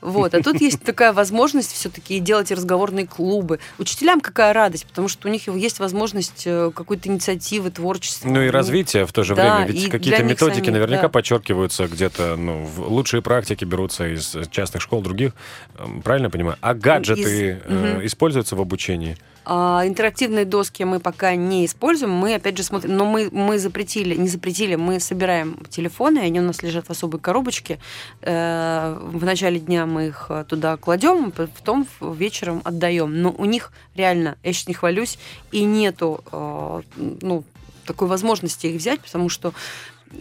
Вот. А тут есть такая возможность все-таки делать разговорные клубы. Учителям какая радость, потому что у них есть возможность э, какой-то инициативы, творчества.
Ну и развитие в то же
да,
время. Ведь какие-то методики
самих,
наверняка
да.
подчеркиваются где-то, ну, в- лучшие практики берутся из частных школ, других. Эм, Правильно понимаю? А гаджеты
Из-
э, используются в обучении?
А, интерактивные доски мы пока не используем. Мы, опять же, смотрим. Но мы, мы запретили, не запретили, мы собираем телефоны, они у нас лежат в особой коробочке. Э, В начале дня мы их э, туда кладем, потом вечером отдаем. Но у них реально, я сейчас не хвалюсь, и нету э, ну, такой возможности их взять, потому что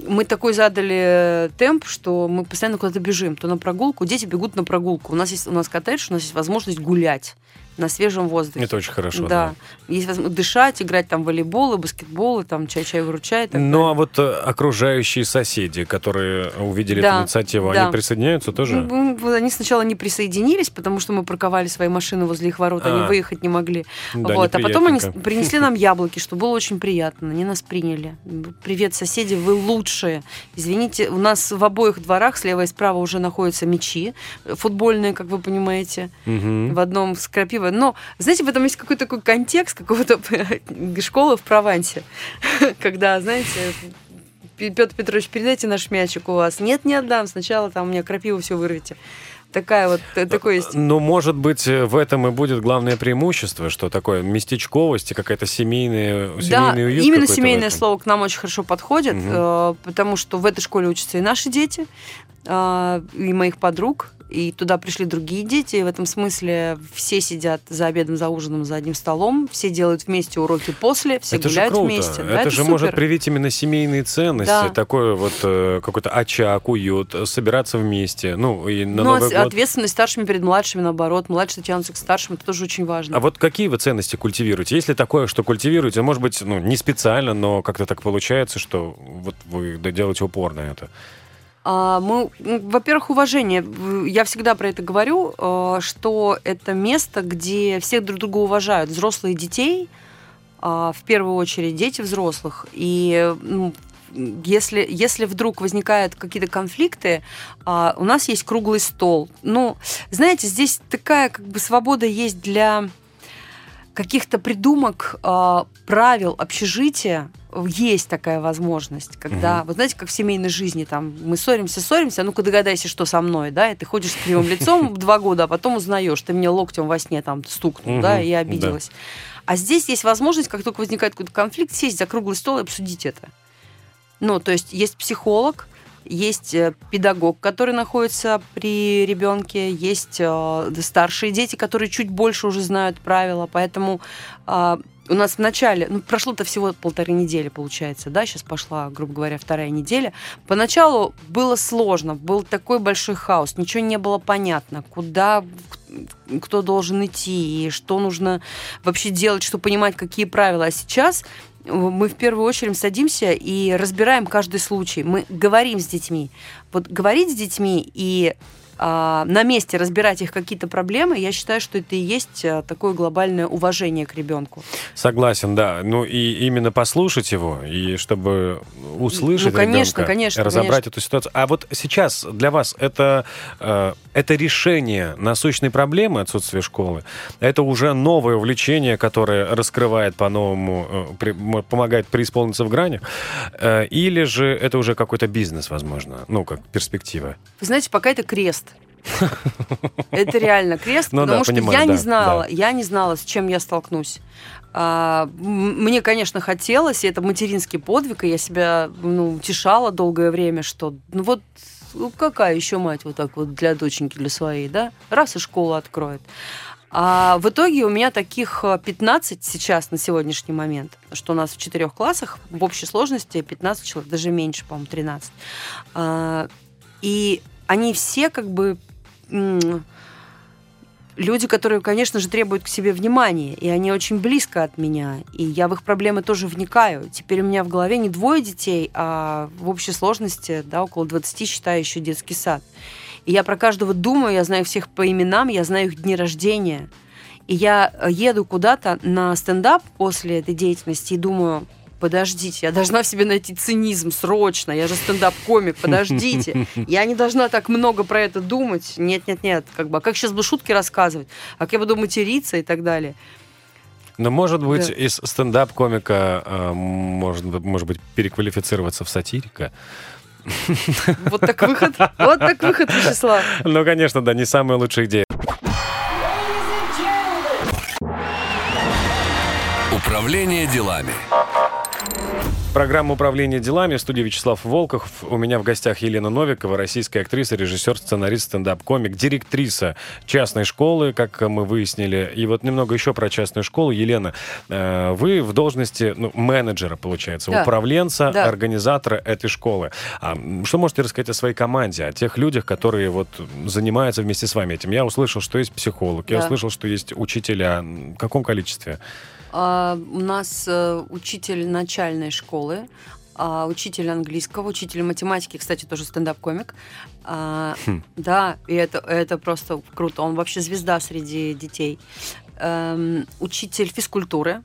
мы такой задали темп, что мы постоянно куда-то бежим. То на прогулку, дети бегут на прогулку. У нас есть у нас коттедж, у нас есть возможность гулять на свежем воздухе.
Это очень хорошо.
Да. Есть возможность дышать, играть там в волейбол, и баскетбол, и там чай-чай выручай.
Ну а вот э, окружающие соседи, которые увидели
Да,
эту инициативу,
да.
они присоединяются тоже?
Ну, Они сначала не присоединились, потому что мы парковали свои машины возле их ворот, они
А.
выехать не могли.
Да,
вот. А потом они принесли нам яблоки, что было очень приятно. Они нас приняли. Привет, соседи, вы лучшие. Извините, у нас в обоих дворах слева и справа уже находятся мячи футбольные, как вы понимаете.
Мгм.
в одном с крапивой. Но, знаете, в этом есть какой-то такой контекст какого-то школы в Провансе, когда, знаете, Петр Петрович, передайте наш мячик у вас. Нет, не отдам. Сначала там у меня крапиву все вырвете. Такая вот, э, такой есть.
Ну, может быть, э, в этом и будет главное преимущество, что такое местечковость и какая-то семейная,
Да,
семейный уют
именно
какой-то в
семейное слово к нам очень хорошо подходит, э, потому что в этой школе учатся и наши дети, э, и моих подруг, и туда пришли другие дети. И в этом смысле все сидят за обедом, за ужином, за одним столом, все делают вместе уроки после, все
это
гуляют
же круто.
вместе.
Это,
Да,
же
супер.
может привить именно семейные ценности,
Да.
такой вот э, какой-то очаг, уют, собираться вместе. Ну, и на
Ну,
Новый
а
год.
ответственность старшими перед младшими, наоборот. Младшие тянутся к старшим, это тоже очень важно.
А вот какие вы ценности культивируете? Если такое, что культивируете, может быть, ну, не специально, но как-то так получается, что вот вы делаете упор на это.
А, мы, во-первых, уважение. Я всегда про это говорю, э, что это место, где все друг друга уважают. Взрослые детей, а, в первую очередь, дети взрослых. И ну, если, если вдруг возникают какие-то конфликты, а, у нас есть круглый стол. Ну, знаете, здесь такая как бы свобода есть для каких-то придумок, а, правил общежития, есть такая возможность, когда,
Мгм.
вот знаете, как в семейной жизни, там, мы ссоримся, ссоримся, а ну-ка догадайся, что со мной, да, и ты ходишь с кривым лицом два года, а потом узнаешь, ты мне локтем во сне там стукнул, да, и я обиделась. А здесь есть возможность, как только возникает какой-то конфликт, сесть за круглый стол и обсудить это. Ну, то есть есть психолог, есть э, педагог, который находится при ребенке, есть э, старшие дети, которые чуть больше уже знают правила, поэтому а, у нас в начале, ну, прошло-то всего полторы недели, получается, да, сейчас пошла, грубо говоря, вторая неделя. Поначалу было сложно, был такой большой хаос, ничего не было понятно, куда кто должен идти и что нужно вообще делать, чтобы понимать, какие правила. А сейчас мы в первую очередь садимся и разбираем каждый случай. Мы говорим с детьми. Вот говорить с детьми и на месте разбирать их какие-то проблемы, я считаю, что это и есть а, такое глобальное уважение к ребенку.
Согласен, да. Ну и именно послушать его, и чтобы услышать
Ну, конечно,
ребенка,
конечно,
разобрать
конечно.
эту ситуацию. А вот сейчас для вас это, э, это решение насущной проблемы отсутствия школы, это уже новое увлечение, которое раскрывает по-новому, э, помогает преисполниться в гранях, э, или же это уже какой-то бизнес, возможно, ну, как перспектива?
Вы знаете, пока это крест. Это реально крест,
Ну да,
потому что
понимаю,
я
да,
не знала,
да.
я не знала, с чем я столкнусь. А, Мне, конечно, хотелось, и это материнский подвиг, и я себя ну, утешала долгое время, что ну вот ну, какая еще мать вот так вот для доченьки, для своей, да? Раз и школу откроет. А в итоге у меня таких э, 15 сейчас на сегодняшний момент, что у нас в четырех классах в общей сложности 15 человек, даже меньше, по-моему, 13. А, И они все как бы люди, которые, конечно же, требуют к себе внимания, и они очень близко от меня, и я в их проблемы тоже вникаю. Теперь у меня в голове не двое детей, а в общей сложности, да, около 20, считаю, еще детский сад. И я про каждого думаю, я знаю всех по именам, я знаю их дни рождения. И я еду куда-то на стендап после этой деятельности и думаю, подождите, я должна в себе найти цинизм срочно, я же стендап-комик, подождите. Я не должна так много про это думать. Нет-нет-нет, как бы, а как сейчас буду шутки рассказывать? А как я буду материться и так далее?
Но, может быть,
Да.
из стендап-комика, э, может, быть- может быть, переквалифицироваться в сатирика?
Вот так выход, вот так выход, Вячеслав.
Ну, конечно, да, не самая лучшая идея.
Управление делами.
Программа «Управление делами» в студии Вячеслав Волков. У меня в гостях Елена Новикова, российская актриса, режиссер, сценарист, стендап-комик, директриса частной школы, как мы выяснили. И вот немного еще про частную школу. Елена, э, вы в должности ну, менеджера, получается,
Да.
управленца,
Да.
организатора этой школы. А, что можете рассказать о своей команде, о тех людях, которые вот занимаются вместе с вами этим? Я услышал, что есть психолог, я
Да.
услышал, что есть учителя. В каком количестве?
А, У нас э, учитель начальной школы, а, учитель английского, учитель математики, кстати, тоже стендап-комик. А,
Хм.
Да, и это, это просто круто. Он вообще звезда среди детей. Эм, Учитель физкультуры,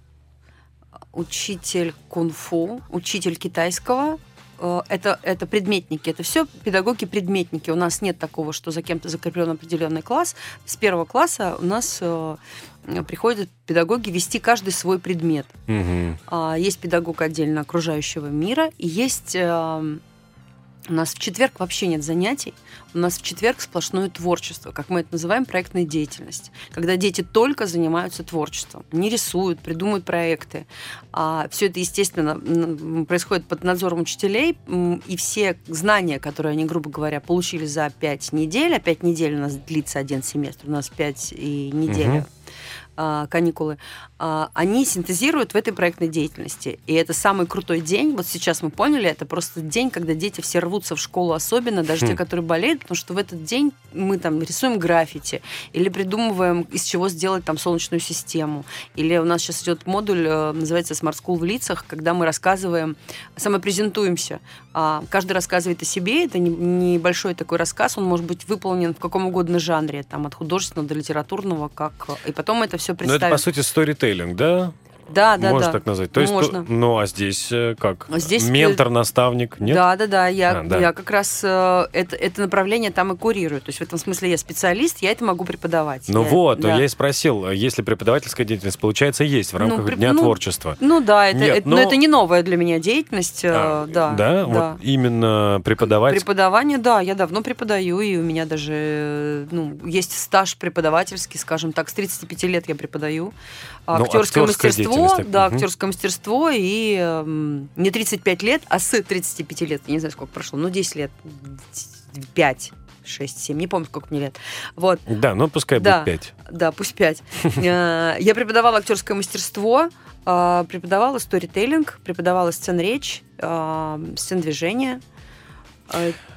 учитель кунг-фу, учитель китайского. Э, Это, это предметники, это все педагоги-предметники. У нас нет такого, что за кем-то закреплен определенный класс. С первого класса у нас э, приходят педагоги вести каждый свой предмет. А, Есть педагог отдельно окружающего мира, и есть эм, У нас в четверг вообще нет занятий. У нас в четверг сплошное творчество, как мы это называем, проектная деятельность. Когда дети только занимаются творчеством, не рисуют, придумывают проекты. А все это, естественно, происходит под надзором учителей, и все знания, которые они, грубо говоря, получили за пять недель, а пять недель у нас длится один семестр, у нас пять и неделя. Угу каникулы, а, они синтезируют в этой проектной деятельности. И это самый крутой день. Вот сейчас мы поняли, это просто день, когда дети все рвутся в школу особенно, даже хм. те, которые болеют, потому что в этот день мы там рисуем граффити или придумываем, из чего сделать там солнечную систему. Или у нас сейчас идет модуль, э, называется Smart School в лицах, когда мы рассказываем, самопрезентуемся. А, каждый рассказывает о себе, это небольшой такой рассказ, он может быть выполнен в каком угодно жанре, там от художественного до литературного, как и потом это все представить.
Ну это по сути сторителлинг, да?
Да, да,
Можно
да.
так назвать. То есть,
Можно.
ну, а здесь э, как?
Здесь э,
Ментор, наставник, нет?
Да, да, да. Я,
А, да.
я как раз э, это, это направление там и курирую. То есть в этом смысле я специалист, я это могу преподавать.
Ну
Я-
вот,
да.
я и спросил, если преподавательская деятельность, получается, есть в рамках
Ну, при-
Дня
ну,
творчества.
Ну да, это,
Нет,
это-
но-
но это не новая для меня деятельность. э,
А,
да,
да, вот именно преподавать.
Преподавание, да, я давно преподаю, и у меня даже ну, есть стаж преподавательский, скажем так, с 35 лет я преподаю.
Ну,
актерское
актерская
мастерство, да,
мгм.
актерское мастерство, и эм, не 35 лет, а с 35 лет, я не знаю, сколько прошло, ну, 10 лет, 5, 6, 7, не помню, сколько мне лет. Вот,
Да, ну пускай
Да.
будет пять.
да, пусть 5. Я преподавала актерское мастерство, э, преподавала сторителлинг, преподавала сцен-речь, э, сцен-движение. Э,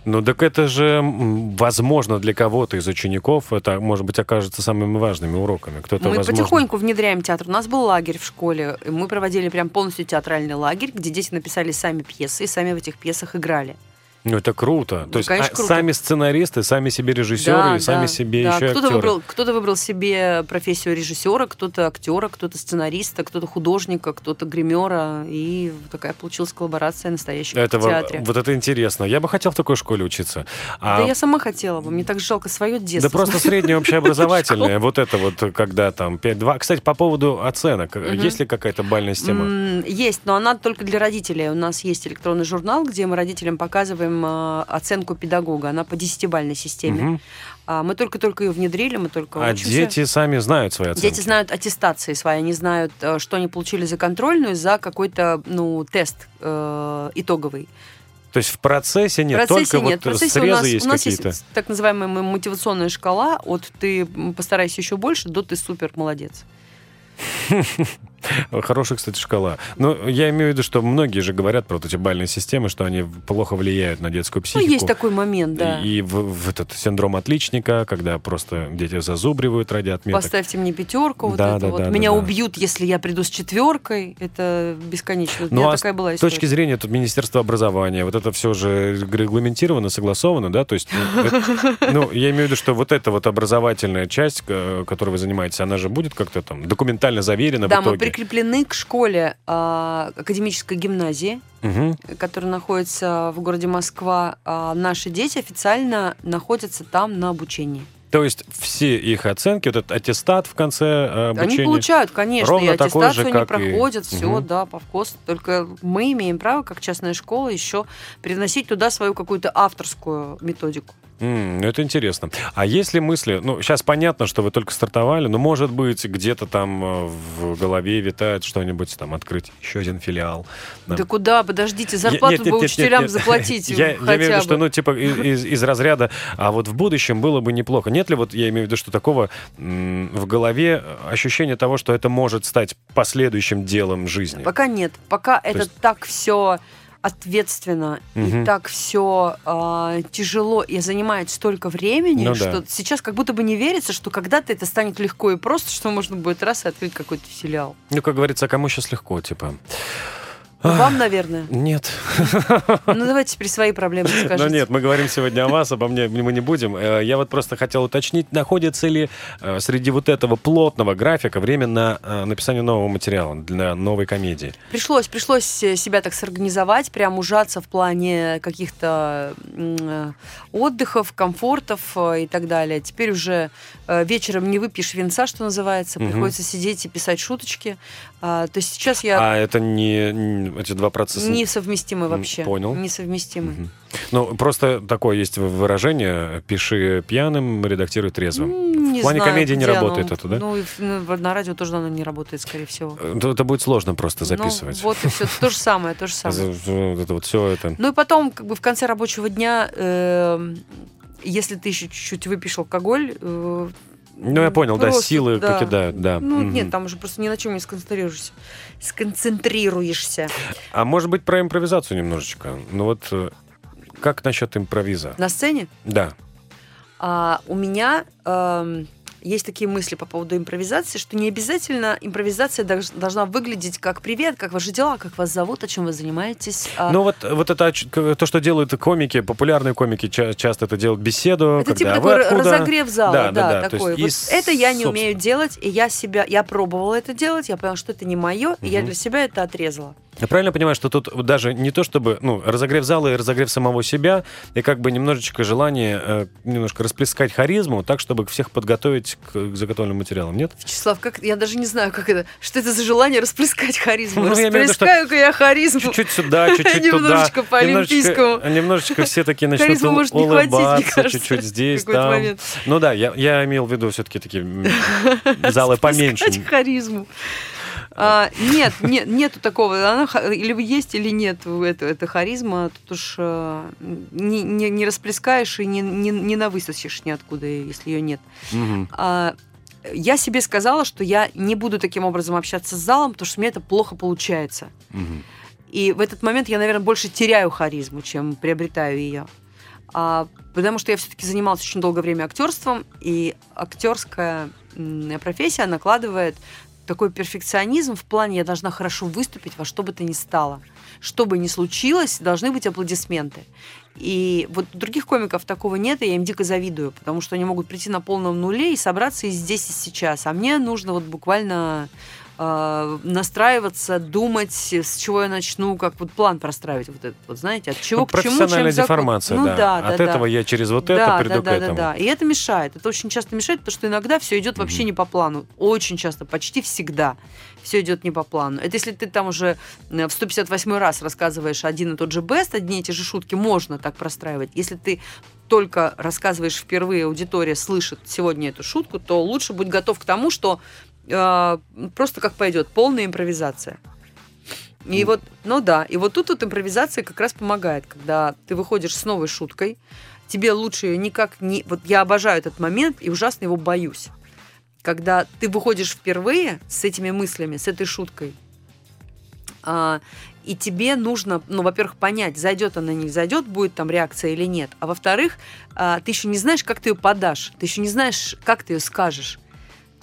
Ну так это же, возможно, для кого-то из учеников это, может быть, окажется самыми важными уроками. Кто-то,
Мы
возможно...
потихоньку внедряем театр. У нас был лагерь в школе. Мы проводили прям полностью театральный лагерь, где дети написали сами пьесы и сами в этих пьесах играли.
Ну это круто.
Ну,
То есть
конечно,
а,
круто.
сами сценаристы, сами себе режиссеры
Да,
и сами
да,
себе
да.
еще
кто-то
актеры.
выбрал, кто-то выбрал себе профессию режиссера, кто-то актера, кто-то сценариста, кто-то художника, кто-то гримера. И такая получилась коллаборация настоящая
Это
в театре.
вот это интересно. Я бы хотел в такой школе учиться. А,
Да я сама хотела бы. Мне так жалко свое детство.
да просто среднее общеобразовательное. Вот это вот, когда там 5-2. Кстати, по поводу оценок. Есть ли какая-то бальная система?
Есть, но она только для родителей. У нас есть электронный журнал, где мы родителям показываем э, оценку педагога. Она по десятибальной системе. А мы только-только ее внедрили, мы только
А
учимся.
дети сами знают свои оценки?
Дети знают аттестации свои, они знают, э, что они получили за контрольную, за какой-то ну, тест э, итоговый.
То есть в процессе нет,
в процессе
только
нет. В
вот
процессе у
срезы
нас,
есть
у нас
какие-то.
есть так называемая мотивационная шкала от ты постарайся еще больше до ты супер молодец.
Хорошая, кстати, шкала. Но я имею в виду, что многие же говорят про вот эти бальные системы, что они плохо влияют на детскую
Ну,
психику.
есть такой момент, да.
И в, в этот синдром отличника, когда просто дети зазубривают ради отметок.
Поставьте мне пятерку, вот
Да,
это
да,
вот.
да, да,
Меня
да.
убьют, если я приду с четверкой. Это бесконечно. У
Ну,
меня
а с
такая была
С
история.
точки зрения тут Министерства образования, вот это все же регламентировано, согласовано, да? То есть, ну, это- ну, я имею в виду, что вот эта вот образовательная часть, э, которой вы занимаетесь, она же будет как-то там документально заверена
Да,
в итоге?
Прикреплены к школе а, академической гимназии,
Мгм.
которая находится в городе Москва. А наши дети официально находятся там на обучении.
То есть все их оценки, вот этот аттестат в конце э, обучения...
Они получают, конечно,
ровно
и
такой же,
аттестацию они
как и-
проходят, все,
Мгм.
да, по вкусу. Только мы имеем право, как частная школа, еще привносить туда свою какую-то авторскую методику.
Ну, это интересно. А есть ли мысли, ну, сейчас понятно, что вы только стартовали, но, может быть, где-то там э, в голове витает что-нибудь, там, открыть еще один филиал. Да.
Да куда, подождите, зарплату
Нет, нет,
бы
нет,
учителям
нет, нет.
заплатить
Я, я
хотя
имею в виду, что, ну, типа, из, из- разряда, а вот в будущем было бы неплохо. Нет ли, вот я имею в виду, что такого в голове ощущение того, что это может стать последующим делом жизни?
Пока нет. Пока это
есть-
так все ответственно
Мгм.
и так все тяжело и занимает столько времени,
Ну да.
что сейчас как будто бы не верится, что когда-то это станет легко и просто, что можно будет раз и открыть какой-то филиал.
Ну, как говорится, а кому сейчас легко, типа?
Ну, Вам, наверное.
Нет.
Ну, давайте теперь свои проблемы скажите.
Ну нет, мы говорим сегодня о вас, обо мне мы не будем. Э, Я вот просто хотел уточнить, находится ли э, среди вот этого плотного графика время на э, написание нового материала для новой комедии?
Пришлось, пришлось себя так сорганизовать, прям ужаться в плане каких-то отдыхов, комфортов и так далее. Теперь уже вечером не выпьешь венца, что называется, приходится сидеть и писать шуточки. А, То есть сейчас я...
А это не... эти два процесса...
Несовместимы вообще.
Понял.
Несовместимы.
Мгм. Ну, просто такое есть выражение «пиши пьяным, редактируй трезвым».
Не
В плане
знаю,
комедии не работает
оно.
это, да?
Ну, и в- ну, на радио тоже оно не работает, скорее всего.
Э, то Это будет сложно просто записывать.
Ну, вот и все. То же самое, то же самое.
Это вот все это.
Ну и потом, как бы в конце рабочего дня, эм, если ты еще чуть-чуть выпьешь алкоголь... э,
Ну, я понял, да,
просто,
силы
да.
покидают, да.
Ну,
Мгм.
нет, там уже просто ни на чем не сконцентрируешься. Сконцентрируешься.
А может быть, про импровизацию немножечко? Ну вот, э, как насчет импровиза?
На сцене
Да.
а, у меня эм, есть такие мысли по поводу импровизации, что не обязательно импровизация должна выглядеть как «Привет, как ваши дела, как вас зовут, о чем вы занимаетесь?» А,
Ну вот, вот это то, что делают комики, популярные комики ча- часто это делают беседу.
Это типа
когда
такой
вы откуда?
разогрев зала,
Да,
да,
да, да,
такой. Вот
и
это я не
собственно-
умею делать, и я себя, я пробовала это делать, я поняла, что это не мое, и я для себя это отрезала.
Я правильно понимаю, что тут даже не то, чтобы, ну, разогрев зала и разогрев самого себя, и как бы немножечко желание э, немножко расплескать харизму, так, чтобы всех подготовить к, к заготовленным материалам, нет?
Вячеслав, как я даже не знаю, как это, что это за желание расплескать харизму.
Ну,
Расплескаю-ка я харизму.
Чуть-чуть сюда, чуть-чуть туда.
Немножечко по олимпийскому.
Немножечко, все такие начнут улыбаться, чуть-чуть здесь, там. Ну да, я, имел в виду все-таки такие залы поменьше.
Расплескать харизму. А, нет, нет, нету такого. Она или есть, или нет это, это харизма. Тут уж э, не, не, не расплескаешь и не, не, не навысосишь ниоткуда, если ее нет.
Мгм.
А, я себе сказала, что я не буду таким образом общаться с залом, потому что мне это плохо получается.
Мгм.
И в этот момент я, наверное, больше теряю харизму, чем приобретаю ее. А, потому что я все-таки занималась очень долгое время актерством, и актерская профессия накладывает такой перфекционизм в плане я должна хорошо выступить во что бы то ни стало. Что бы ни случилось, должны быть аплодисменты. И вот у других комиков такого нет, и я им дико завидую, потому что они могут прийти на полном нуле и собраться и здесь, и сейчас. А мне нужно вот буквально э, настраиваться, думать, с чего я начну, как вот план простраивать вот этот, вот знаете, от чего
Ну,
к чему, чем
профессиональная
закон.
деформация,
ну,
да.
да,
От
да,
этого
да.
я через вот
да,
это
да,
приду
да,
к этому.
Да, да, И это мешает. Это очень часто мешает, потому что иногда все идет вообще
Мгм.
не по плану. Очень часто, почти всегда все идет не по плану. Это если ты там уже в 158 раз рассказываешь один и тот же бест, одни и те же шутки, можно так простраивать. Если ты только рассказываешь впервые, аудитория слышит сегодня эту шутку, то лучше будь готов к тому, что э, просто как пойдет, полная импровизация. И
Мгм.
вот, ну да, и вот тут вот импровизация как раз помогает, когда ты выходишь с новой шуткой, тебе лучше ее никак не... Вот я обожаю этот момент и ужасно его боюсь. Когда ты выходишь впервые с этими мыслями, с этой шуткой, а, и тебе нужно, ну, во-первых, понять, зайдет она, не зайдет, будет там реакция или нет. А во-вторых, а, ты еще не знаешь, как ты ее подашь, ты еще не знаешь, как ты ее скажешь.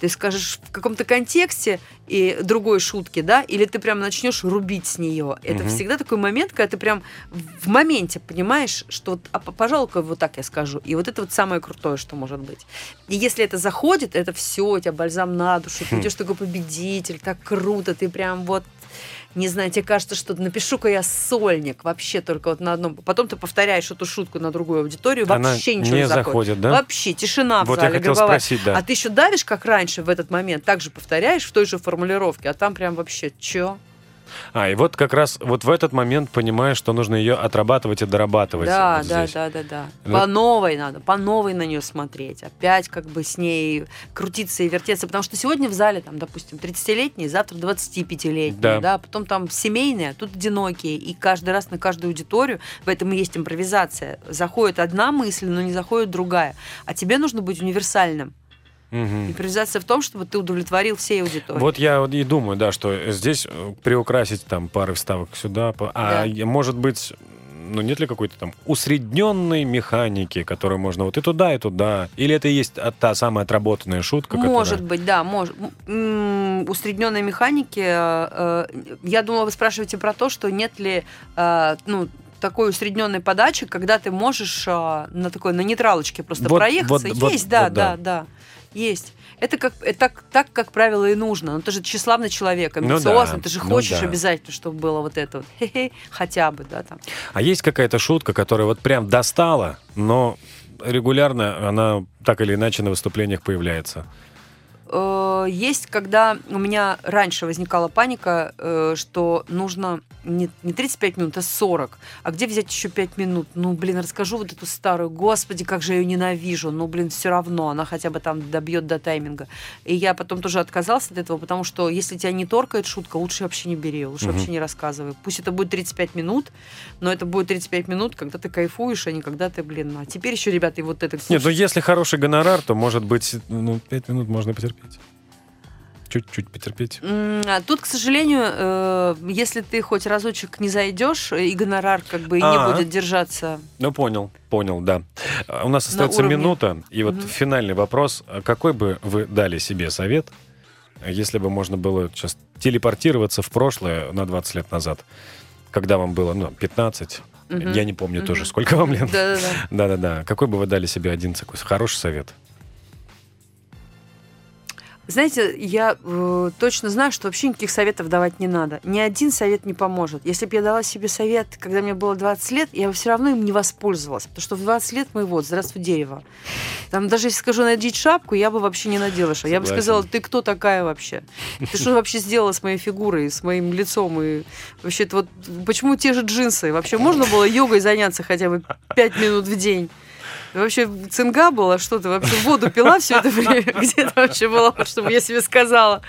Ты скажешь в каком-то контексте и другой шутки, да, или ты прям начнешь рубить с нее. Это
Мгм.
всегда такой момент, когда ты прям в моменте понимаешь, что вот, а, п- пожалуй-ка вот так я скажу. И вот это вот самое крутое, что может быть. И если это заходит, это все, у тебя бальзам на душу, ты
Хм.
идешь такой победитель, так круто, ты прям вот не знаю, тебе кажется, что напишу-ка я сольник вообще только вот на одном. Потом ты повторяешь эту шутку на другую аудиторию,
Она
вообще ничего
не
не заходит.
заходит, да?
Вообще тишина в
Вот я
зале
хотел
гробовая.
спросить, да.
А ты еще давишь, как раньше в этот момент, также повторяешь в той же формулировке, а там прям вообще чё?
А, и вот как раз вот в этот момент понимаешь, что нужно ее отрабатывать и дорабатывать.
Да,
вот
да, да, да, да.
Ну,
По новой надо, по новой на нее смотреть. Опять как бы с ней крутиться и вертеться. Потому что сегодня в зале, там, допустим, 30-летние, завтра 25-летние,
Да.
да. потом там семейные, а тут одинокие. И каждый раз на каждую аудиторию, в этом и есть импровизация, заходит одна мысль, но не заходит другая. А тебе нужно быть универсальным.
Мгм.
Импровизация в том, чтобы ты удовлетворил всей аудитории.
Вот я вот и думаю, да, что здесь э, приукрасить там пары вставок сюда, а
Да.
может быть, ну нет ли какой-то там усредненной механики, которую можно вот и туда, и туда, или это и есть та самая отработанная шутка,
Может
которая...
быть, да, может. Усредненной механики. э, э, Я думала, вы спрашиваете про то, что нет ли э, ну, такой усредненной подачи, когда ты можешь э, на такой на нейтралочке просто
Вот-
проехаться.
вот- вот-
есть, да,
вот да.
да, да, есть. Это как, это так, так, как правило, и нужно. Ну, ты же тщеславный человек,
Ну да,
амбициозный, ты же
ну
хочешь
да.
обязательно, чтобы было вот это вот, хе-хе, хотя бы, да, там.
А есть какая-то шутка, которая вот прям достала, но регулярно она так или иначе на выступлениях появляется?
э, есть, когда у меня раньше возникала паника, э, что нужно не, не 35 минут, а 40. А где взять еще 5 минут? Ну, блин, расскажу вот эту старую. Господи, как же я ее ненавижу. Ну, блин, все равно. Она хотя бы там добьет до тайминга. И я потом тоже отказался от этого, потому что если тебя не торкает шутка, лучше вообще не бери, лучше
Мгм.
вообще не рассказывай. Пусть это будет 35 минут, но это будет 35 минут, когда ты кайфуешь, а не когда ты, блин, а теперь еще, ребята, и вот это
Нет, ну если хороший гонорар, то, может быть, ну, пять минут можно потерпеть. Чуть-чуть потерпеть.
А Тут, к сожалению, э, если ты хоть разочек не зайдешь, э, и гонорар как бы и не
А.
будет держаться.
Ну, понял, понял, да. А, У нас
На
остается
уровне.
минута, и вот финальный вопрос. Какой бы вы дали себе совет, если бы можно было сейчас телепортироваться в прошлое на 20 лет назад, когда вам было, ну, 15,
Мгм.
я не помню тоже, сколько вам лет.
Да-да-да.
Какой бы вы дали себе один такой хороший совет?
Знаете, я э, точно знаю, что вообще никаких советов давать не надо. Ни один совет не поможет. Если бы я дала себе совет, когда мне было 20 лет, я бы все равно им не воспользовалась. Потому что в 20 лет мы вот, здравствуй, дерево. Там даже если скажу надеть шапку, я бы вообще не надела шапку. Я бы сказала, ты кто такая вообще? Ты что вообще сделала с моей фигурой, с моим лицом? И вообще, вот почему те же джинсы? Вообще можно было йогой заняться хотя бы 5 минут в день? Вообще цинга была, что ты вообще воду пила все это время? Где ты вообще была, чтобы я себе сказала?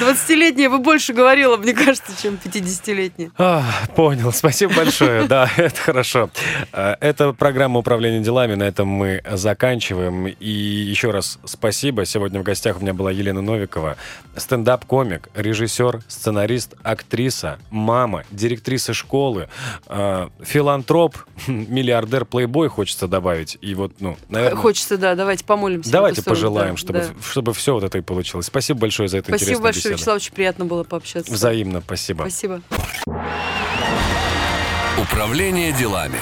20-летняя бы больше говорила, мне кажется, чем 50-летняя.
А, понял, спасибо большое. Да, это хорошо. А, Это программа управления делами. На этом мы заканчиваем. И еще раз спасибо. Сегодня в гостях у меня была Елена Новикова, стендап-комик, режиссер, сценарист, актриса, мама, директриса школы, а, филантроп, миллиардер, плейбой, хочется добавить. И вот, ну, наверное...
Хочется, да, давайте помолимся.
Давайте
сторону,
пожелаем,
да,
чтобы,
да.
чтобы все вот это и получилось. Спасибо большое за эту
Спасибо
интересную
большое,
беседу.
Вячеслав, очень приятно было пообщаться.
Взаимно, спасибо.
Спасибо.
Управление делами.